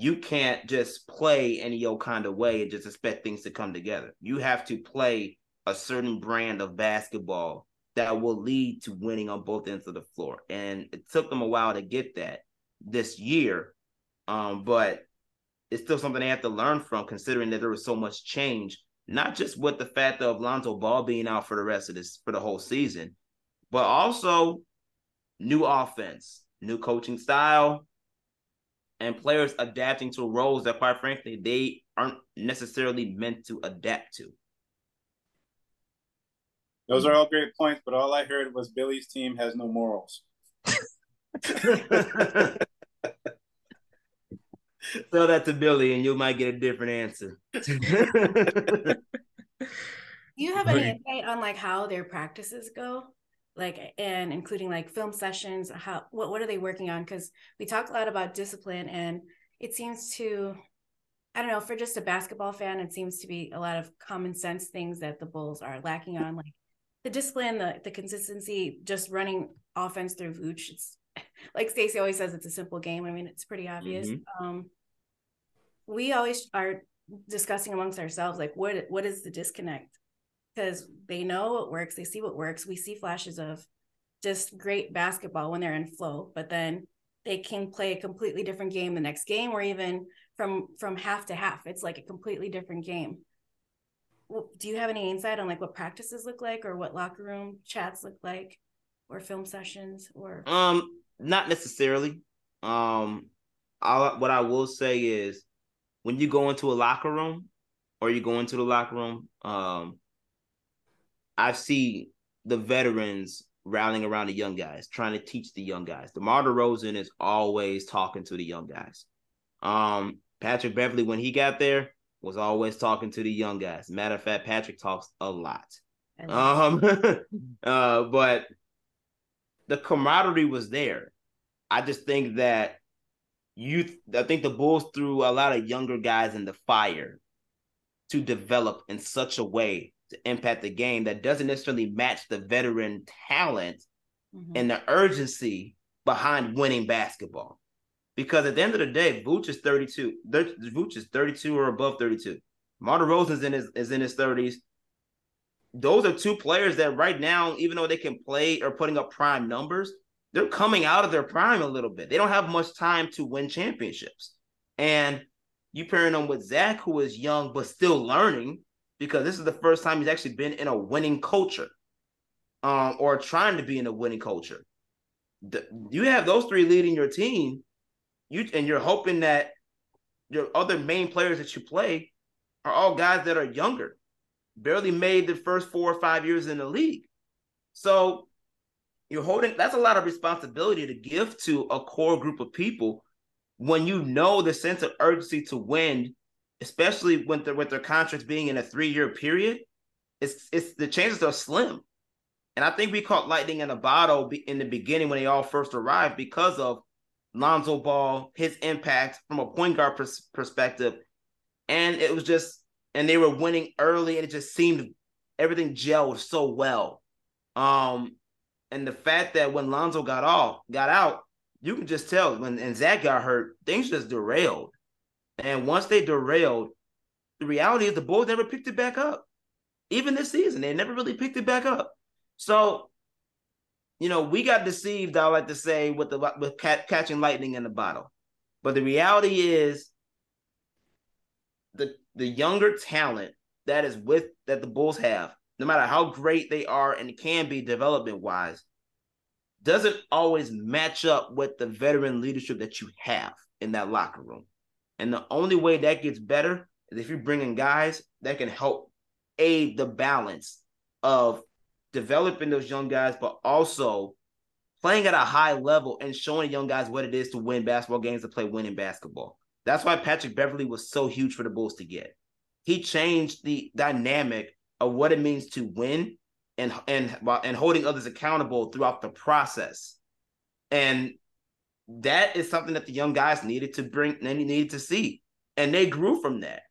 you can't just play any old kind of way and just expect things to come together. You have to play a certain brand of basketball that will lead to winning on both ends of the floor. And it took them a while to get that this year. Um, but it's still something they have to learn from considering that there was so much change, not just with the fact of Lonzo Ball being out for the rest of this for the whole season, but also new offense, new coaching style, and players adapting to roles that, quite frankly, they aren't necessarily meant to adapt to. Those are all great points, but all I heard was Billy's team has no morals. <laughs> Tell that to Billy, and you might get a different answer. <laughs> <laughs> Do you have any insight on like how their practices go? Like and including like film sessions how what, what are they working on? Because we talk a lot about discipline and it seems to i don't know for just a basketball fan it seems to be a lot of common sense things that the bulls are lacking on like the discipline the, the consistency just running offense through Vooch it's <laughs> like Stacey always says it's a simple game. I mean it's pretty obvious. Mm-hmm. um we always are discussing amongst ourselves like what what is the disconnect because they know what works, they see what works. We see flashes of just great basketball when they're in flow, but then they can play a completely different game the next game or even from from half to half. It's like a completely different game. Do you have any insight on like what practices look like or what locker room chats look like or film sessions or um not necessarily. Um I, what I will say is when you go into a locker room or you go into the locker room, um, I see the veterans rallying around the young guys, trying to teach the young guys. DeMar DeRozan is always talking to the young guys. Um, Patrick Beverley, when he got there, was always talking to the young guys. Matter of fact, Patrick talks a lot. Um, <laughs> uh, but the camaraderie was there. I just think that you, I think the Bulls threw a lot of younger guys in the fire to develop in such a way to impact the game that doesn't necessarily match the veteran talent Mhm. and the urgency behind winning basketball. Because at the end of the day, Vooch is 32. Thir- Vooch is 32 or above 32. DeMar DeRozan's in his is in his 30s. Those are two players that right now, even though they can play or putting up prime numbers, they're coming out of their prime a little bit. They don't have much time to win championships. And you pairing them with Zach, who is young but still learning, because this is the first time he's actually been in a winning culture, um, or trying to be in a winning culture. The, you have those three leading your team, you and you're hoping that your other main players that you play are all guys that are younger, barely made the first four or five years in the league. So you're holding that's a lot of responsibility to give to a core group of people when you know the sense of urgency to win, especially when they're with their contracts being in a three-year period, it's it's the chances are slim. And I think we caught lightning in a bottle in the beginning when they all first arrived because of Lonzo Ball, his impact from a point guard pers- perspective. And it was just, and they were winning early, and it just seemed everything gelled so well. Um, and the fact that when Lonzo got off, got out, you can just tell when and Zach got hurt, things just derailed. And once they derailed, the reality is the Bulls never picked it back up. Even this season, they never really picked it back up. So, you know, we got deceived. I like to say with the with ca- catching lightning in the bottle, but the reality is the the younger talent that is with that the Bulls have, no matter how great they are and can be development wise, doesn't always match up with the veteran leadership that you have in that locker room. And the only way that gets better is if you bring in guys that can help aid the balance of developing those young guys, but also playing at a high level and showing young guys what it is to win basketball games, to play winning basketball. That's why Patrick Beverley was so huge for the Bulls to get. He changed the dynamic of what it means to win and and and holding others accountable throughout the process. And that is something that the young guys needed to bring, and they needed to see. And they grew from that.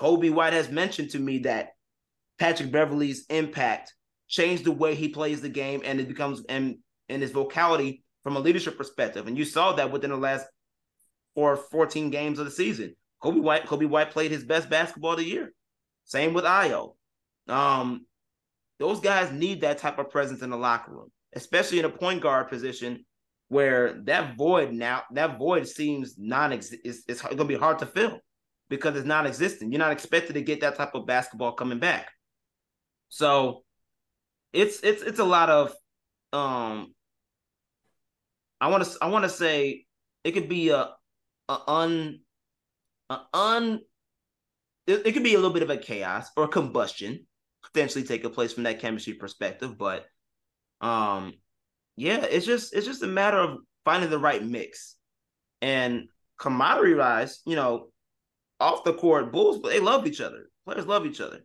Coby White has mentioned to me that Patrick Beverley's impact changed the way he plays the game and it becomes and and his vocality from a leadership perspective. And you saw that within the last four 14 games of the season. Coby White, Coby White played his best basketball of the year. Same with Ayo. Um, those guys need that type of presence in the locker room, especially in a point guard position where that void now that void seems non it's, it's going to be hard to fill because it's non-existent. You're not expected to get that type of basketball coming back. So it's it's it's a lot of um I want to I want to say it could be a, a un a un it, it could be a little bit of a chaos or a combustion potentially taking place from that chemistry perspective, but um yeah, it's just it's just a matter of finding the right mix. And camaraderie wise, you know, off the court, Bulls they love each other. Players love each other.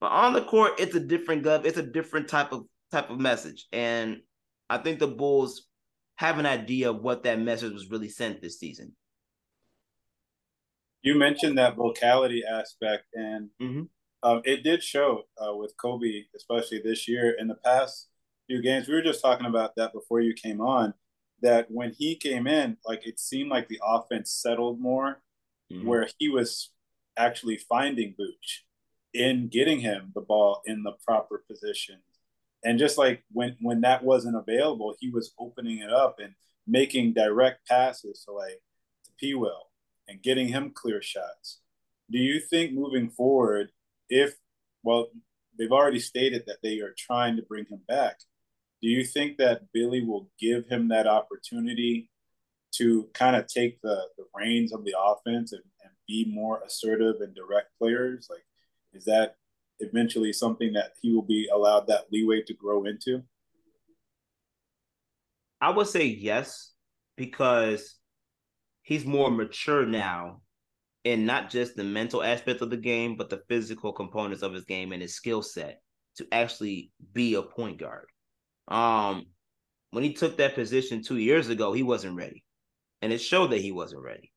But on the court, it's a different gov, it's a different type of type of message. And I think the Bulls have an idea of what that message was really sent this season. You mentioned that vocality aspect, and mm-hmm. um, it did show uh, with Coby, especially this year. In the past few games, we were just talking about that before you came on. That when he came in, like it seemed like the offense settled more, mm-hmm. where he was actually finding Vooch in getting him the ball in the proper position. And just like when when that wasn't available, he was opening it up and making direct passes to like to P Will and getting him clear shots. Do you think moving forward, if well, they've already stated that they are trying to bring him back. Do you think that Billy will give him that opportunity to kind of take the, the reins of the offense and, and be more assertive and direct players? Like, is that eventually something that he will be allowed that leeway to grow into? I would say yes, because he's more mature now in not just the mental aspect of the game, but the physical components of his game and his skill set to actually be a point guard. Um, when he took that position two years ago, he wasn't ready, and it showed that he wasn't ready.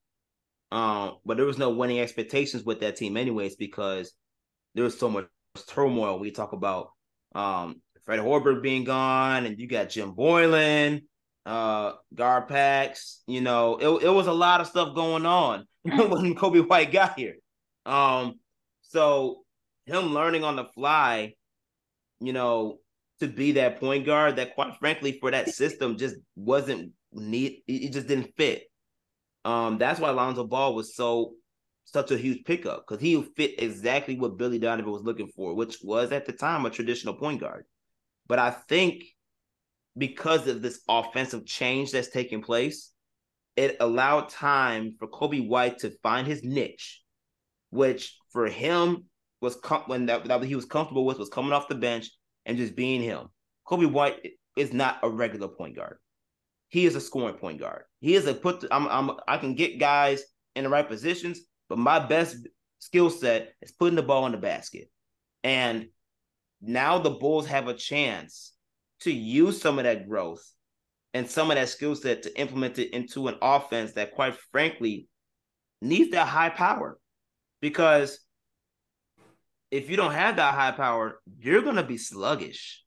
Um, but there was no winning expectations with that team, anyways, because there was so much turmoil. We talk about um, Fred Hoiberg being gone, and you got Jim Boylan, uh, Garpax. You know, it, it was a lot of stuff going on <laughs> when Coby White got here. Um, so him learning on the fly, you know, to be that point guard that quite frankly for that <laughs> system just wasn't neat. It just didn't fit. Um, that's why Lonzo Ball was so such a huge pickup because he fit exactly what Billy Donovan was looking for, which was at the time a traditional point guard. But I think because of this offensive change that's taking place, it allowed time for Coby White to find his niche, which for him was com- when that, that he was comfortable with was coming off the bench and just being him. Coby White is not a regular point guard. He is a scoring point guard. He is a put. I'm, I'm I can get guys in the right positions, but my best skill set is putting the ball in the basket. And now the Bulls have a chance to use some of that growth and some of that skill set to implement it into an offense that, quite frankly, needs that high power. Because if you don't have that high power, you're gonna be sluggish.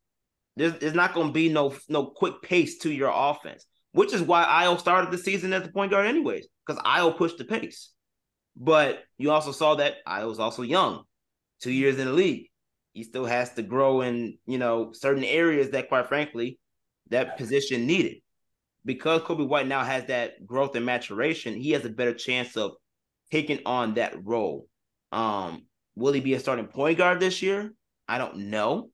There's, there's not gonna be no no quick pace to your offense, which is why Ayo started the season as the point guard, anyways, because Ayo pushed the pace. But you also saw that I was also young, two years in the league. He still has to grow in you know certain areas that, quite frankly, that position needed. Because Coby White now has that growth and maturation, he has a better chance of taking on that role. Um, Will he be a starting point guard this year? I don't know.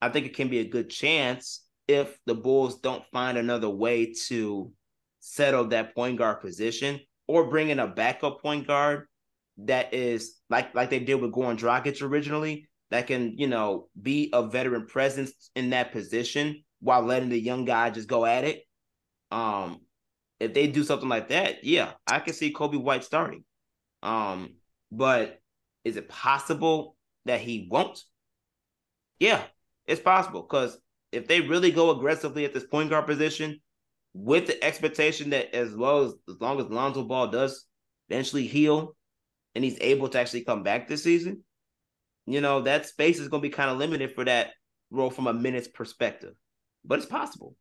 I think it can be a good chance if the Bulls don't find another way to settle that point guard position or bring in a backup point guard that is like like they did with Goran Dragic originally, that can, you know, be a veteran presence in that position while letting the young guy just go at it. Um, if they do something like that, yeah, I can see Coby White starting. Um, but is it possible that he won't? Yeah, it's possible because if they really go aggressively at this point guard position, with the expectation that as well as as long as Lonzo Ball does eventually heal and he's able to actually come back this season, you know, that space is going to be kind of limited for that role from a minutes perspective. But it's possible.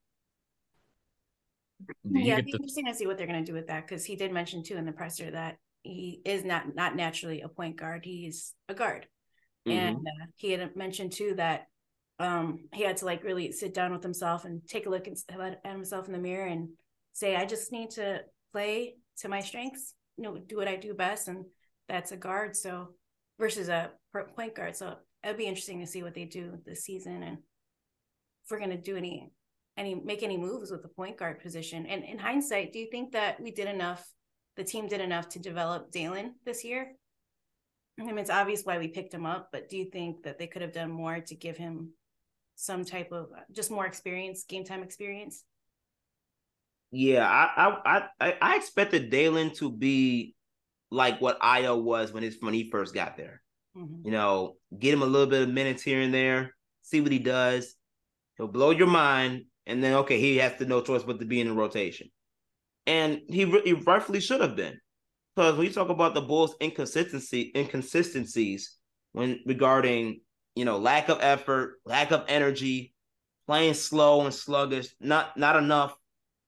Yeah, it'd be interesting to see what they're going to do with that because he did mention too in the presser that he is not not naturally a point guard. He's a guard, mm-hmm. and uh, he had mentioned too that um, he had to like really sit down with himself and take a look at himself in the mirror and say, "I just need to play to my strengths. You know, do what I do best, and that's a guard." So versus a point guard. So it'd be interesting to see what they do this season and if we're going to do any any make any moves with the point guard position. And in hindsight, do you think that we did enough the team did enough to develop Dalen this year. I mean, it's obvious why we picked him up, but do you think that they could have done more to give him some type of just more experience, game time experience? Yeah, I I I, I expected Dalen to be like what Ayo was when his when he first got there. Mm-hmm. You know, get him a little bit of minutes here and there, see what he does. He'll blow your mind, and then okay, he has to no choice but to be in the rotation and he, he rightfully should have been. Because when you talk about the Bulls' inconsistency inconsistencies when regarding you know lack of effort, lack of energy, playing slow and sluggish, not not enough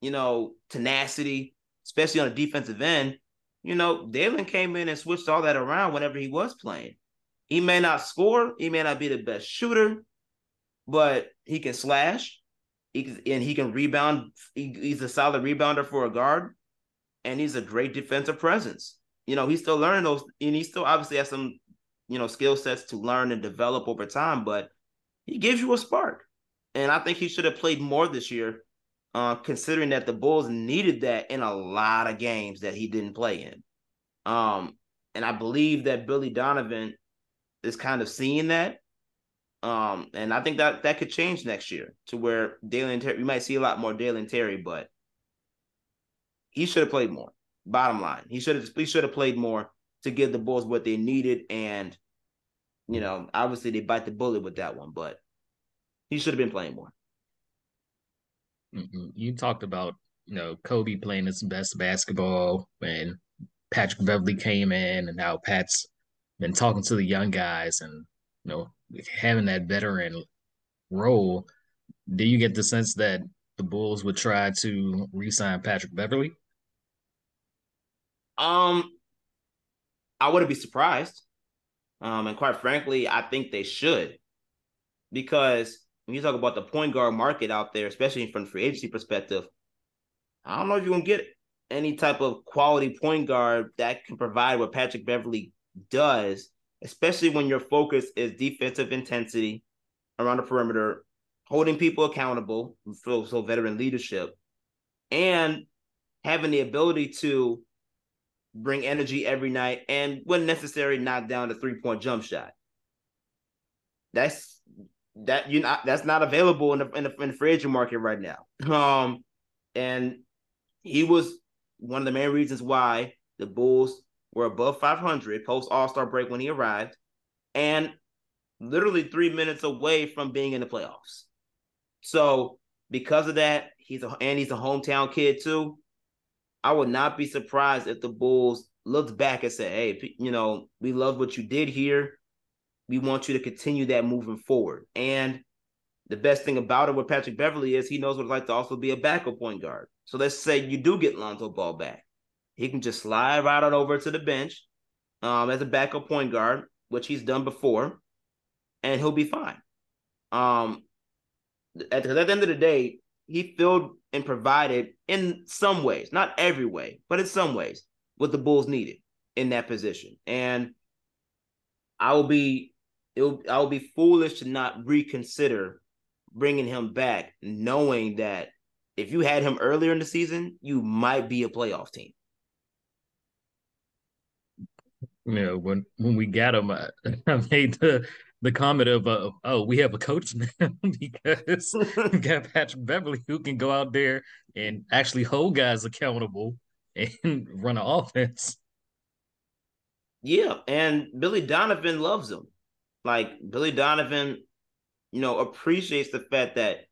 you know tenacity, especially on the defensive end. You know, Dalen came in and switched all that around whenever he was playing. He may not score, he may not be the best shooter, but he can slash. And he can rebound. He's a solid rebounder for a guard, and he's a great defensive presence. You know, he's still learning those, and he still obviously has some, you know, skill sets to learn and develop over time. But he gives you a spark, and I think he should have played more this year, uh, considering that the Bulls needed that in a lot of games that he didn't play in. Um, and I believe that Billy Donovan is kind of seeing that um, and I think that that could change next year to where Dalen and Terry, we might see a lot more Dalen Terry, but he should have played more. Bottom line, he should have he should have played more to give the Bulls what they needed, and you know, obviously they bite the bullet with that one, but he should have been playing more. You talked about you know Coby playing his best basketball when Patrick Beverley came in, and now Pat's been talking to the young guys and you know having that veteran role, do you get the sense that the Bulls would try to re-sign Patrick Beverley? Um, I wouldn't be surprised. Um, and quite frankly, I think they should. Because when you talk about the point guard market out there, especially from the free agency perspective, I don't know if you're gonna get any type of quality point guard that can provide what Patrick Beverley does, especially when your focus is defensive intensity around the perimeter, holding people accountable, so, so veteran leadership, and having the ability to bring energy every night, and when necessary, knock down the three point jump shot. That's that you not that's not available in the, in the in the free agent market right now. Um, and he was one of the main reasons why the Bulls were above 500 post All Star break when he arrived, and literally three minutes away from being in the playoffs. So because of that, he's a and he's a hometown kid too. I would not be surprised if the Bulls looked back and said, "Hey, you know, we love what you did here. We want you to continue that moving forward." And the best thing about it with Patrick Beverley is he knows what it's like to also be a backup point guard. So let's say you do get Lonzo Ball back, he can just slide right on over to the bench um, as a backup point guard, which he's done before, and he'll be fine. Um, at, at the end of the day, he filled and provided in some ways, not every way, but in some ways, what the Bulls needed in that position. And I will be, it'll, I will be foolish to not reconsider bringing him back, knowing that if you had him earlier in the season, you might be a playoff team. You know, when when we got him, I, <laughs> I made the the comment of, uh, "Oh, we have a coach now <laughs> because <laughs> we got Patrick Beverley who can go out there and actually hold guys accountable and run an offense." Yeah, and Billy Donovan loves him. Like Billy Donovan, you know, appreciates the fact that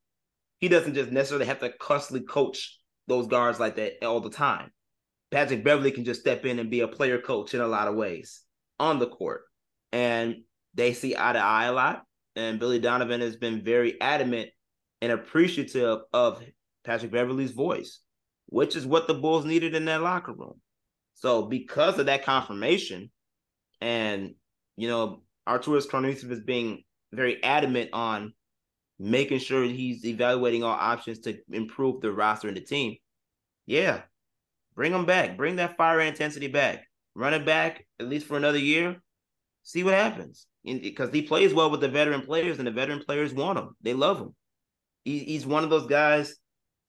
he doesn't just necessarily have to constantly coach those guards like that all the time. Patrick Beverley can just step in and be a player coach in a lot of ways on the court. And they see eye to eye a lot. And Billy Donovan has been very adamant and appreciative of Patrick Beverley's voice, which is what the Bulls needed in that locker room. So because of that confirmation, and you know, Arturas Karnisovas is being very adamant on making sure he's evaluating all options to improve the roster and the team. Yeah, bring him back. Bring that fire intensity back. Run it back at least for another year. See what happens. Because he plays well with the veteran players, and the veteran players want him. They love him. He, he's one of those guys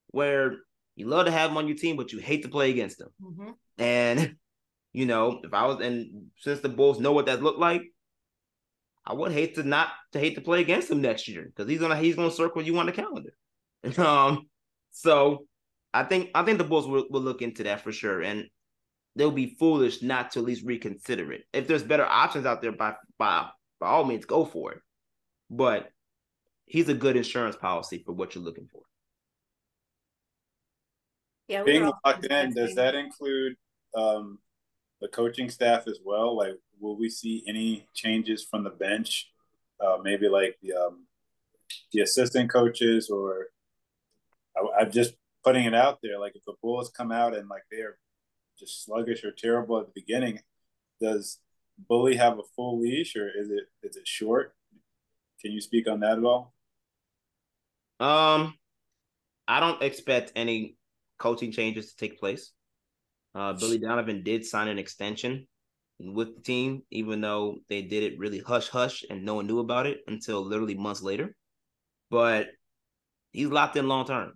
where you love to have him on your team, but you hate to play against him. Mm-hmm. And you know, if I was, and since the Bulls know what that looked like, I would hate to not to hate to play against him next year because he's gonna he's gonna circle you on the calendar. <laughs> um, so I think I think the Bulls will, will look into that for sure, and they'll be foolish not to at least reconsider it. If there's better options out there, by by by all means, go for it. But he's a good insurance policy for what you're looking for. Yeah, being locked in, does that include um, the coaching staff as well? Like, will we see any changes from the bench? Uh, maybe like the um, the assistant coaches, or I, I'm just putting it out there. Like, if the Bulls come out and like they're just sluggish or terrible at the beginning, does Billy have a full leash, or is it is it short? Can you speak on that at all? Um, I don't expect any coaching changes to take place. Uh, Billy Donovan did sign an extension with the team, even though they did it really hush hush and no one knew about it until literally months later. But he's locked in long term.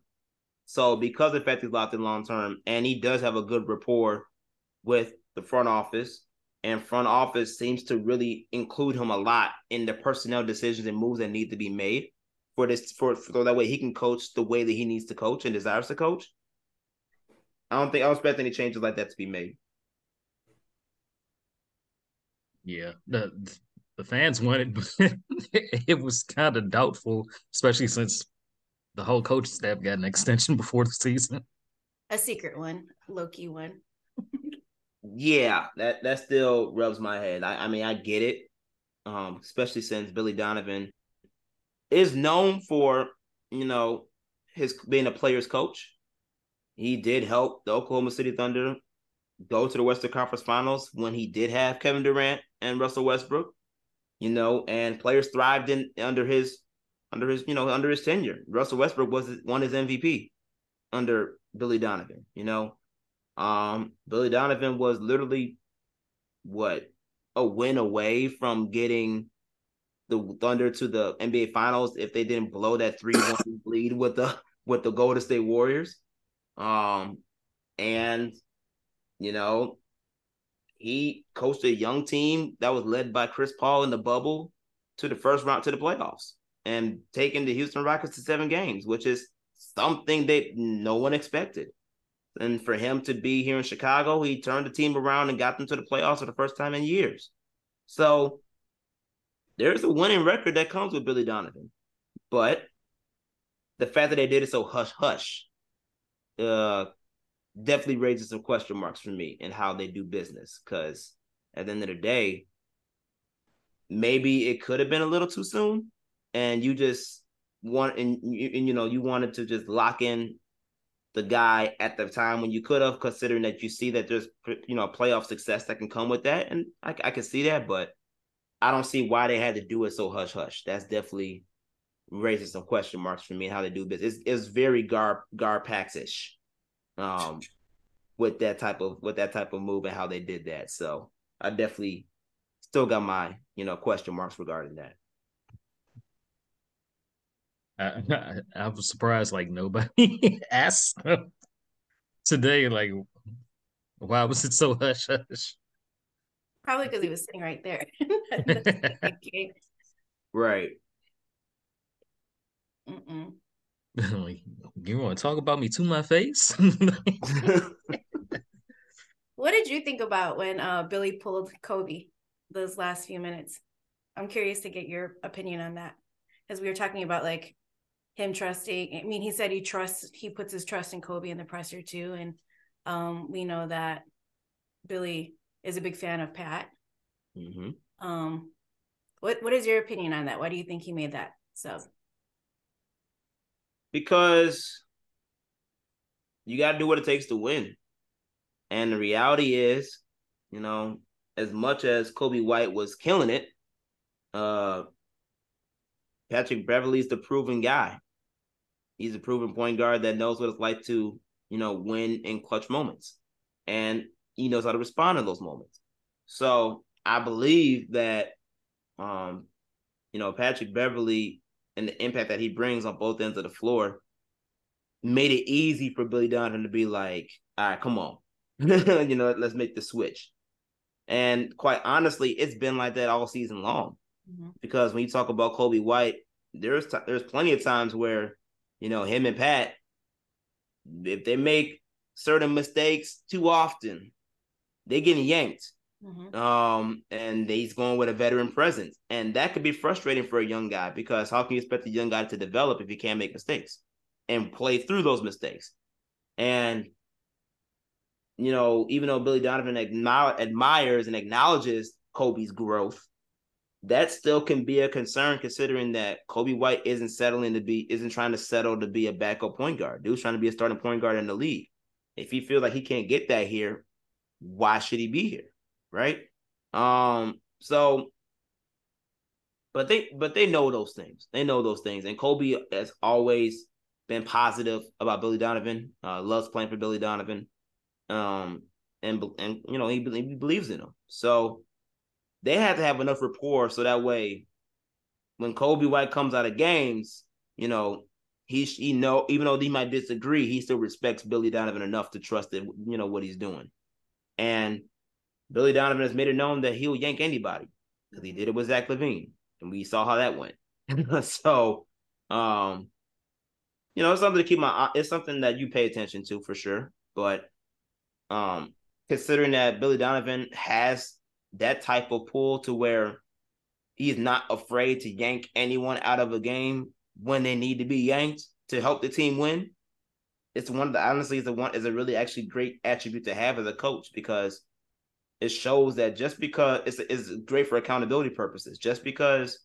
So because the fact he's locked in long term, and he does have a good rapport with the front office, and front office seems to really include him a lot in the personnel decisions and moves that need to be made for this for so that way he can coach the way that he needs to coach and desires to coach. I don't think I don't expect any changes like that to be made. Yeah, the the fans wanted, but <laughs> it was kind of doubtful, especially since the whole coaching staff got an extension <laughs> before the season. A secret one, Loki one. yeah, that that still rubs my head. I, I mean, I get it, um, especially since Billy Donovan is known for, you know, his being a player's coach. He did help the Oklahoma City Thunder go to the Western Conference Finals when he did have Kevin Durant and Russell Westbrook, you know, and players thrived in under his under his, you know, under his tenure. Russell Westbrook was won his MVP under Billy Donovan, you know. Um, Billy Donovan was literally what a win away from getting the Thunder to the NBA Finals if they didn't blow that three one <coughs> lead with the with the Golden State Warriors. Um, and you know, he coached a young team that was led by Chris Paul in the bubble to the first round to the playoffs and taking the Houston Rockets to seven games, which is something that no one expected. And for him to be here in Chicago, he turned the team around and got them to the playoffs for the first time in years. So there's a winning record that comes with Billy Donovan. But the fact that they did it so hush hush uh, definitely raises some question marks for me and how they do business. Because at the end of the day, maybe it could have been a little too soon, and you just want and, and you know you wanted to just lock in the guy at the time when you could have, considering that you see that there's you know playoff success that can come with that, and I, I can see that, but I don't see why they had to do it so hush hush. That's definitely raises some question marks for me how they do business. It's, it's very gar Garpax ish, um, with that type of with that type of move and how they did that. So I definitely still got my you know question marks regarding that. I, I, was surprised like nobody <laughs> asked today like why was it so hush hush? Probably because he was sitting right there. <laughs> <laughs> Right. Like, you want to talk about me to my face? What did you think about when uh, billy pulled Coby those last few minutes? I'm curious to get your opinion on that because we were talking about like him trusting. I mean, he said he trusts, he puts his trust in Coby in the presser too. And um, we know that Billy is a big fan of Pat. Mm-hmm. Um, what what is your opinion on that? Why do you think he made that So, Because you got to do what it takes to win. And the reality is, you know, as much as Coby White was killing it, uh, Patrick Beverley's the proven guy. He's a proven point guard that knows what it's like to, you know, win in clutch moments. And he knows how to respond in those moments. So I believe that um, you know, Patrick Beverley and the impact that he brings on both ends of the floor made it easy for Billy Donovan to be like, all right, come on. <laughs> you know, let's make the switch. And quite honestly, it's been like that all season long. Mm-hmm. Because when you talk about Coby White, there's t- there's plenty of times where you know him and Pat, if they make certain mistakes too often, they're getting yanked. Mm-hmm. Um, and he's going with a veteran presence, and that could be frustrating for a young guy because how can you expect a young guy to develop if he can't make mistakes and play through those mistakes? And you know, even though Billy Donovan admires and acknowledges Coby's growth, that still can be a concern considering that Coby White isn't settling to be isn't trying to settle to be a backup point guard. Dude's trying to be a starting point guard in the league. If he feels like he can't get that here, why should he be here? Right? Um, so but they but they know those things. They know those things. And Coby has always been positive about Billy Donovan. Uh, loves playing for Billy Donovan. Um, and and you know he, he believes in him. So they have to have enough rapport so that way when Coby White comes out of games, you know, he he know even though he might disagree, he still respects Billy Donovan enough to trust that you know what he's doing. And Billy Donovan has made it known that he'll yank anybody because he did it with Zach LaVine, and we saw how that went. <laughs> so, um, you know, it's something to keep my it's something that you pay attention to for sure. But um, considering that Billy Donovan has that type of pull to where he's not afraid to yank anyone out of a game when they need to be yanked to help the team win. It's one of the honestly is the one is a really actually great attribute to have as a coach because it shows that just because it's it's great for accountability purposes, just because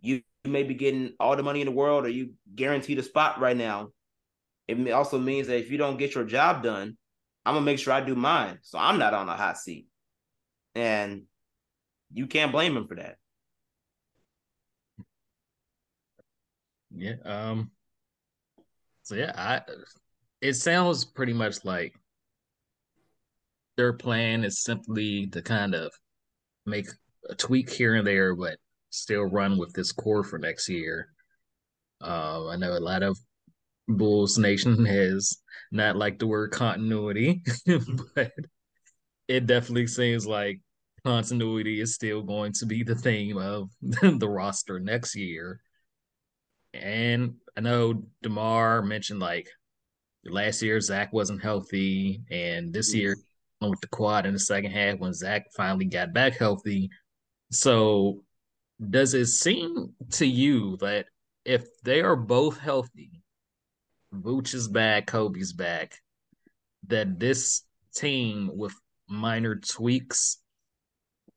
you may be getting all the money in the world or you guaranteed a spot right now, it also means that if you don't get your job done, I'm gonna make sure I do mine. So I'm not on a hot seat. And you can't blame him for that. Yeah. Um. So yeah, I. It sounds pretty much like their plan is simply to kind of make a tweak here and there, but still run with this core for next year. Uh, I know a lot of Bulls Nation <laughs> has not liked the word continuity, <laughs> but it definitely seems like continuity is still going to be the theme of <laughs> the roster next year. And I know DeMar mentioned like last year Zach wasn't healthy, and this year mm-hmm. with the quad in the second half when Zach finally got back healthy. So, does it seem to you that if they are both healthy, Vooch is back, Coby's back, that this team with minor tweaks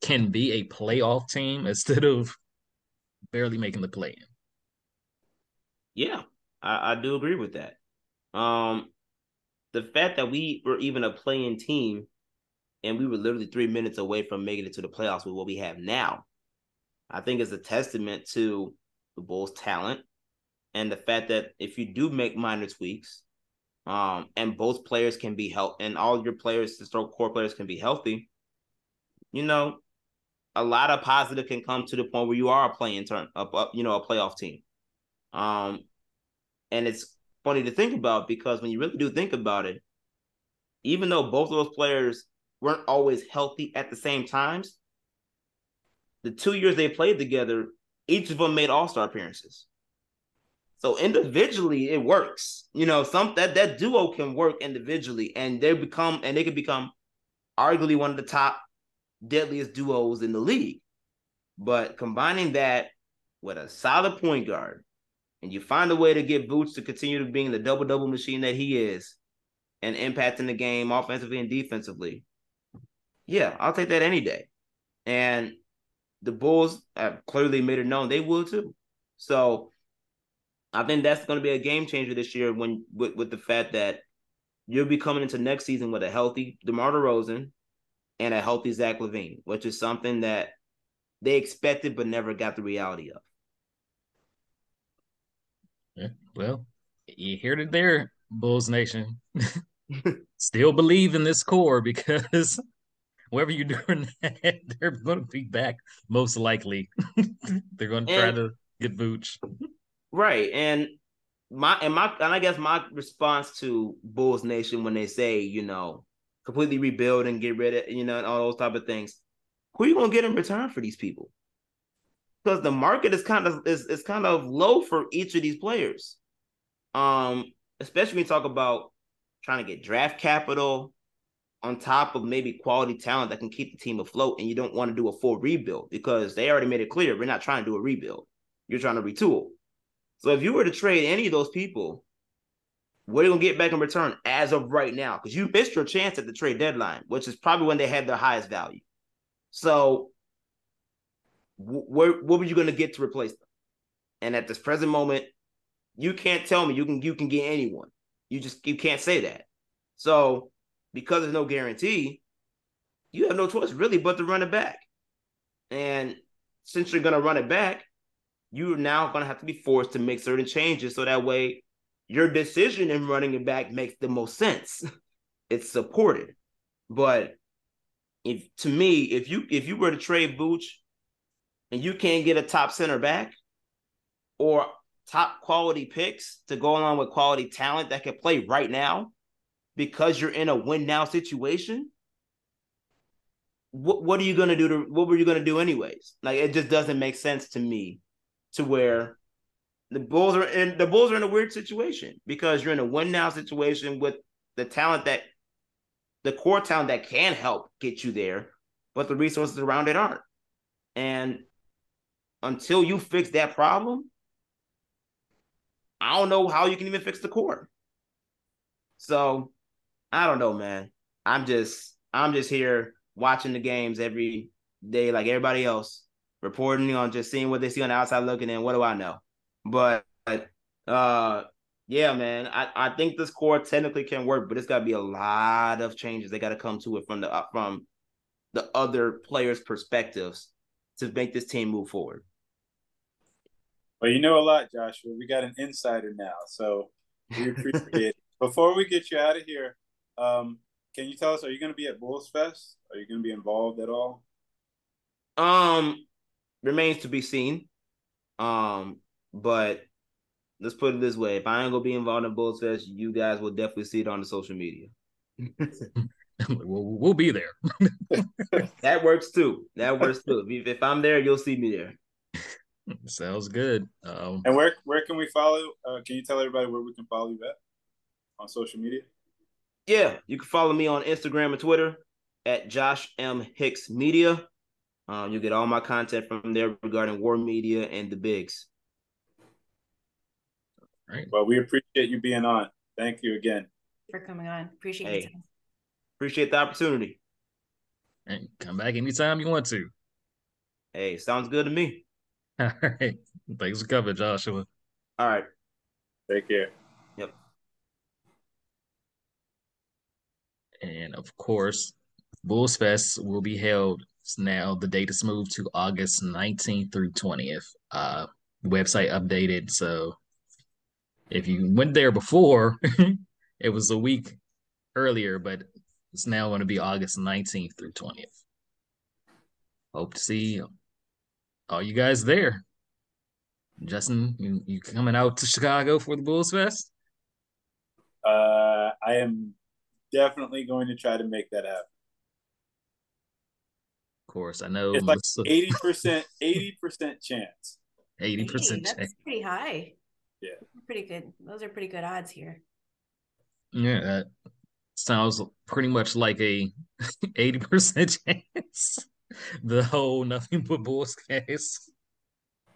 can be a playoff team instead of barely making the play in? Yeah, I, I do agree with that. Um, the fact that we were even a play-in team and we were literally three minutes away from making it to the playoffs with what we have now, I think is a testament to the Bulls' talent and the fact that if you do make minor tweaks, um, and both players can be healthy, and all your players, the core players, can be healthy, you know, a lot of positive can come to the point where you are a playing turn up, up you know, a playoff team. Um, and it's funny to think about because when you really do think about it, even though both of those players weren't always healthy at the same times, the two years they played together, each of them made All Star appearances. So individually, it works. You know, some that that duo can work individually, and they become and they can become arguably one of the top deadliest duos in the league. But combining that with a solid point guard and you find a way to get Vooch to continue to being the double double machine that he is and impacting the game offensively and defensively, yeah, I'll take that any day. And the Bulls have clearly made it known they will too. So I think that's going to be a game changer this year when with, with the fact that you'll be coming into next season with a healthy DeMar DeRozan and a healthy Zach LaVine, which is something that they expected but never got the reality of. Yeah, well, you heard it there, Bulls Nation. <laughs> Still believe in this core because <laughs> whoever you're doing <laughs> that, they're going to be back most likely. they're going to try to get Vooch. Right, and my and my and I guess my response to Bulls Nation when they say you know completely rebuild and get rid of you know and all those type of things, who are you going to get in return for these people? because the market is kind of is, is kind of low for each of these players. Um, especially when you talk about trying to get draft capital on top of maybe quality talent that can keep the team afloat, and you don't want to do a full rebuild because they already made it clear we're not trying to do a rebuild. You're trying to retool. So if you were to trade any of those people, what are you gonna get back in return as of right now? Because you missed your chance at the trade deadline, which is probably when they had their highest value. So where what were you to get to replace them? And at this present moment, you can't tell me you can you can get anyone. You just you can't say that. So because there's no guarantee, you have no choice really but to run it back. And since you're to run it back, you're now going to have to be forced to make certain changes so that way your decision in running it back makes the most sense. <laughs> it's supported. But if to me, if you if you were to trade Vooch and you can't get a top center back or top quality picks to go along with quality talent that can play right now because you're in a win now situation, what what are you gonna do to what were you gonna do anyways? Like it just doesn't make sense to me to where the Bulls are in the Bulls are in a weird situation because you're in a win now situation with the talent that the core talent that can help get you there, but the resources around it aren't. And until you fix that problem, I don't know how you can even fix the core. So I don't know, man. I'm just I'm just here watching the games every day, like everybody else, reporting on just seeing what they see on the outside looking in. What do I know? But uh, yeah, man, I, I think this core technically can work, but it's got to be a lot of changes. They got to come to it from the uh, from the other players' perspectives to make this team move forward. Well, you know a lot, Joshua. We got an insider now, so we appreciate it. <laughs> Before we get you out of here, um, can you tell us, are you going to be at Bulls Fest? Are you going to be involved at all? Um, remains to be seen. Um, but let's put it this way: if I ain't gonna be involved in Bulls Fest, you guys will definitely see it on the social media. <laughs> we'll, we'll be there. <laughs> that works too. That works too. If, if I'm there, you'll see me there. <laughs> Sounds good. Um, and where where can we follow? Uh, can you tell everybody where we can follow you at on social media? Yeah, you can follow me on Instagram and Twitter at Josh M Hicks Media. Uh, you get all my content from there regarding War Media and the Bigs. Right. Well, we appreciate you being on. Thank you again for coming on. Appreciate hey, Appreciate the opportunity. And come back anytime you want to. Hey, sounds good to me. <laughs> All right. Thanks for coming, Joshua. All right. Take care. Yep. And of course, Bulls Fest will be held now. The date is moved to August 19th through 20th. Uh, website updated. So if you went there before, <laughs> it was a week earlier, but it's now going to be August 19th through 20th. Hope to see all you guys there. Justin, you, you coming out to Chicago for the Bulls Fest? Uh, I am definitely going to try to make that happen. Of course, I know it's like eighty percent, <laughs> eighty percent chance. Eighty percent. That's pretty high. Yeah, pretty good. Those are pretty good odds here. Yeah, that sounds pretty much like a <laughs> eighty percent chance. The whole nothing but Bulls case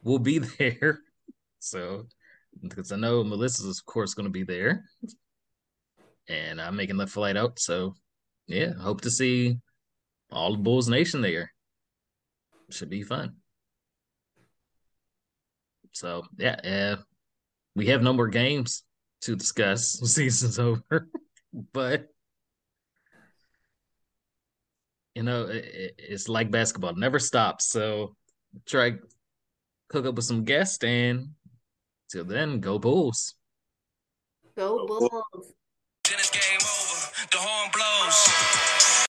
will be there. So, because I know Melissa's of course going to be there, and I'm making the flight out. So, yeah, hope to see all the Bulls Nation there. Should be fun. So yeah, uh, we have no more games to discuss. <laughs> Season's over, <laughs> but you know it, it's like basketball, never stops. So try hook up with some guests, and till then, go Bulls. Go Bulls. Tennis game over. The horn blows.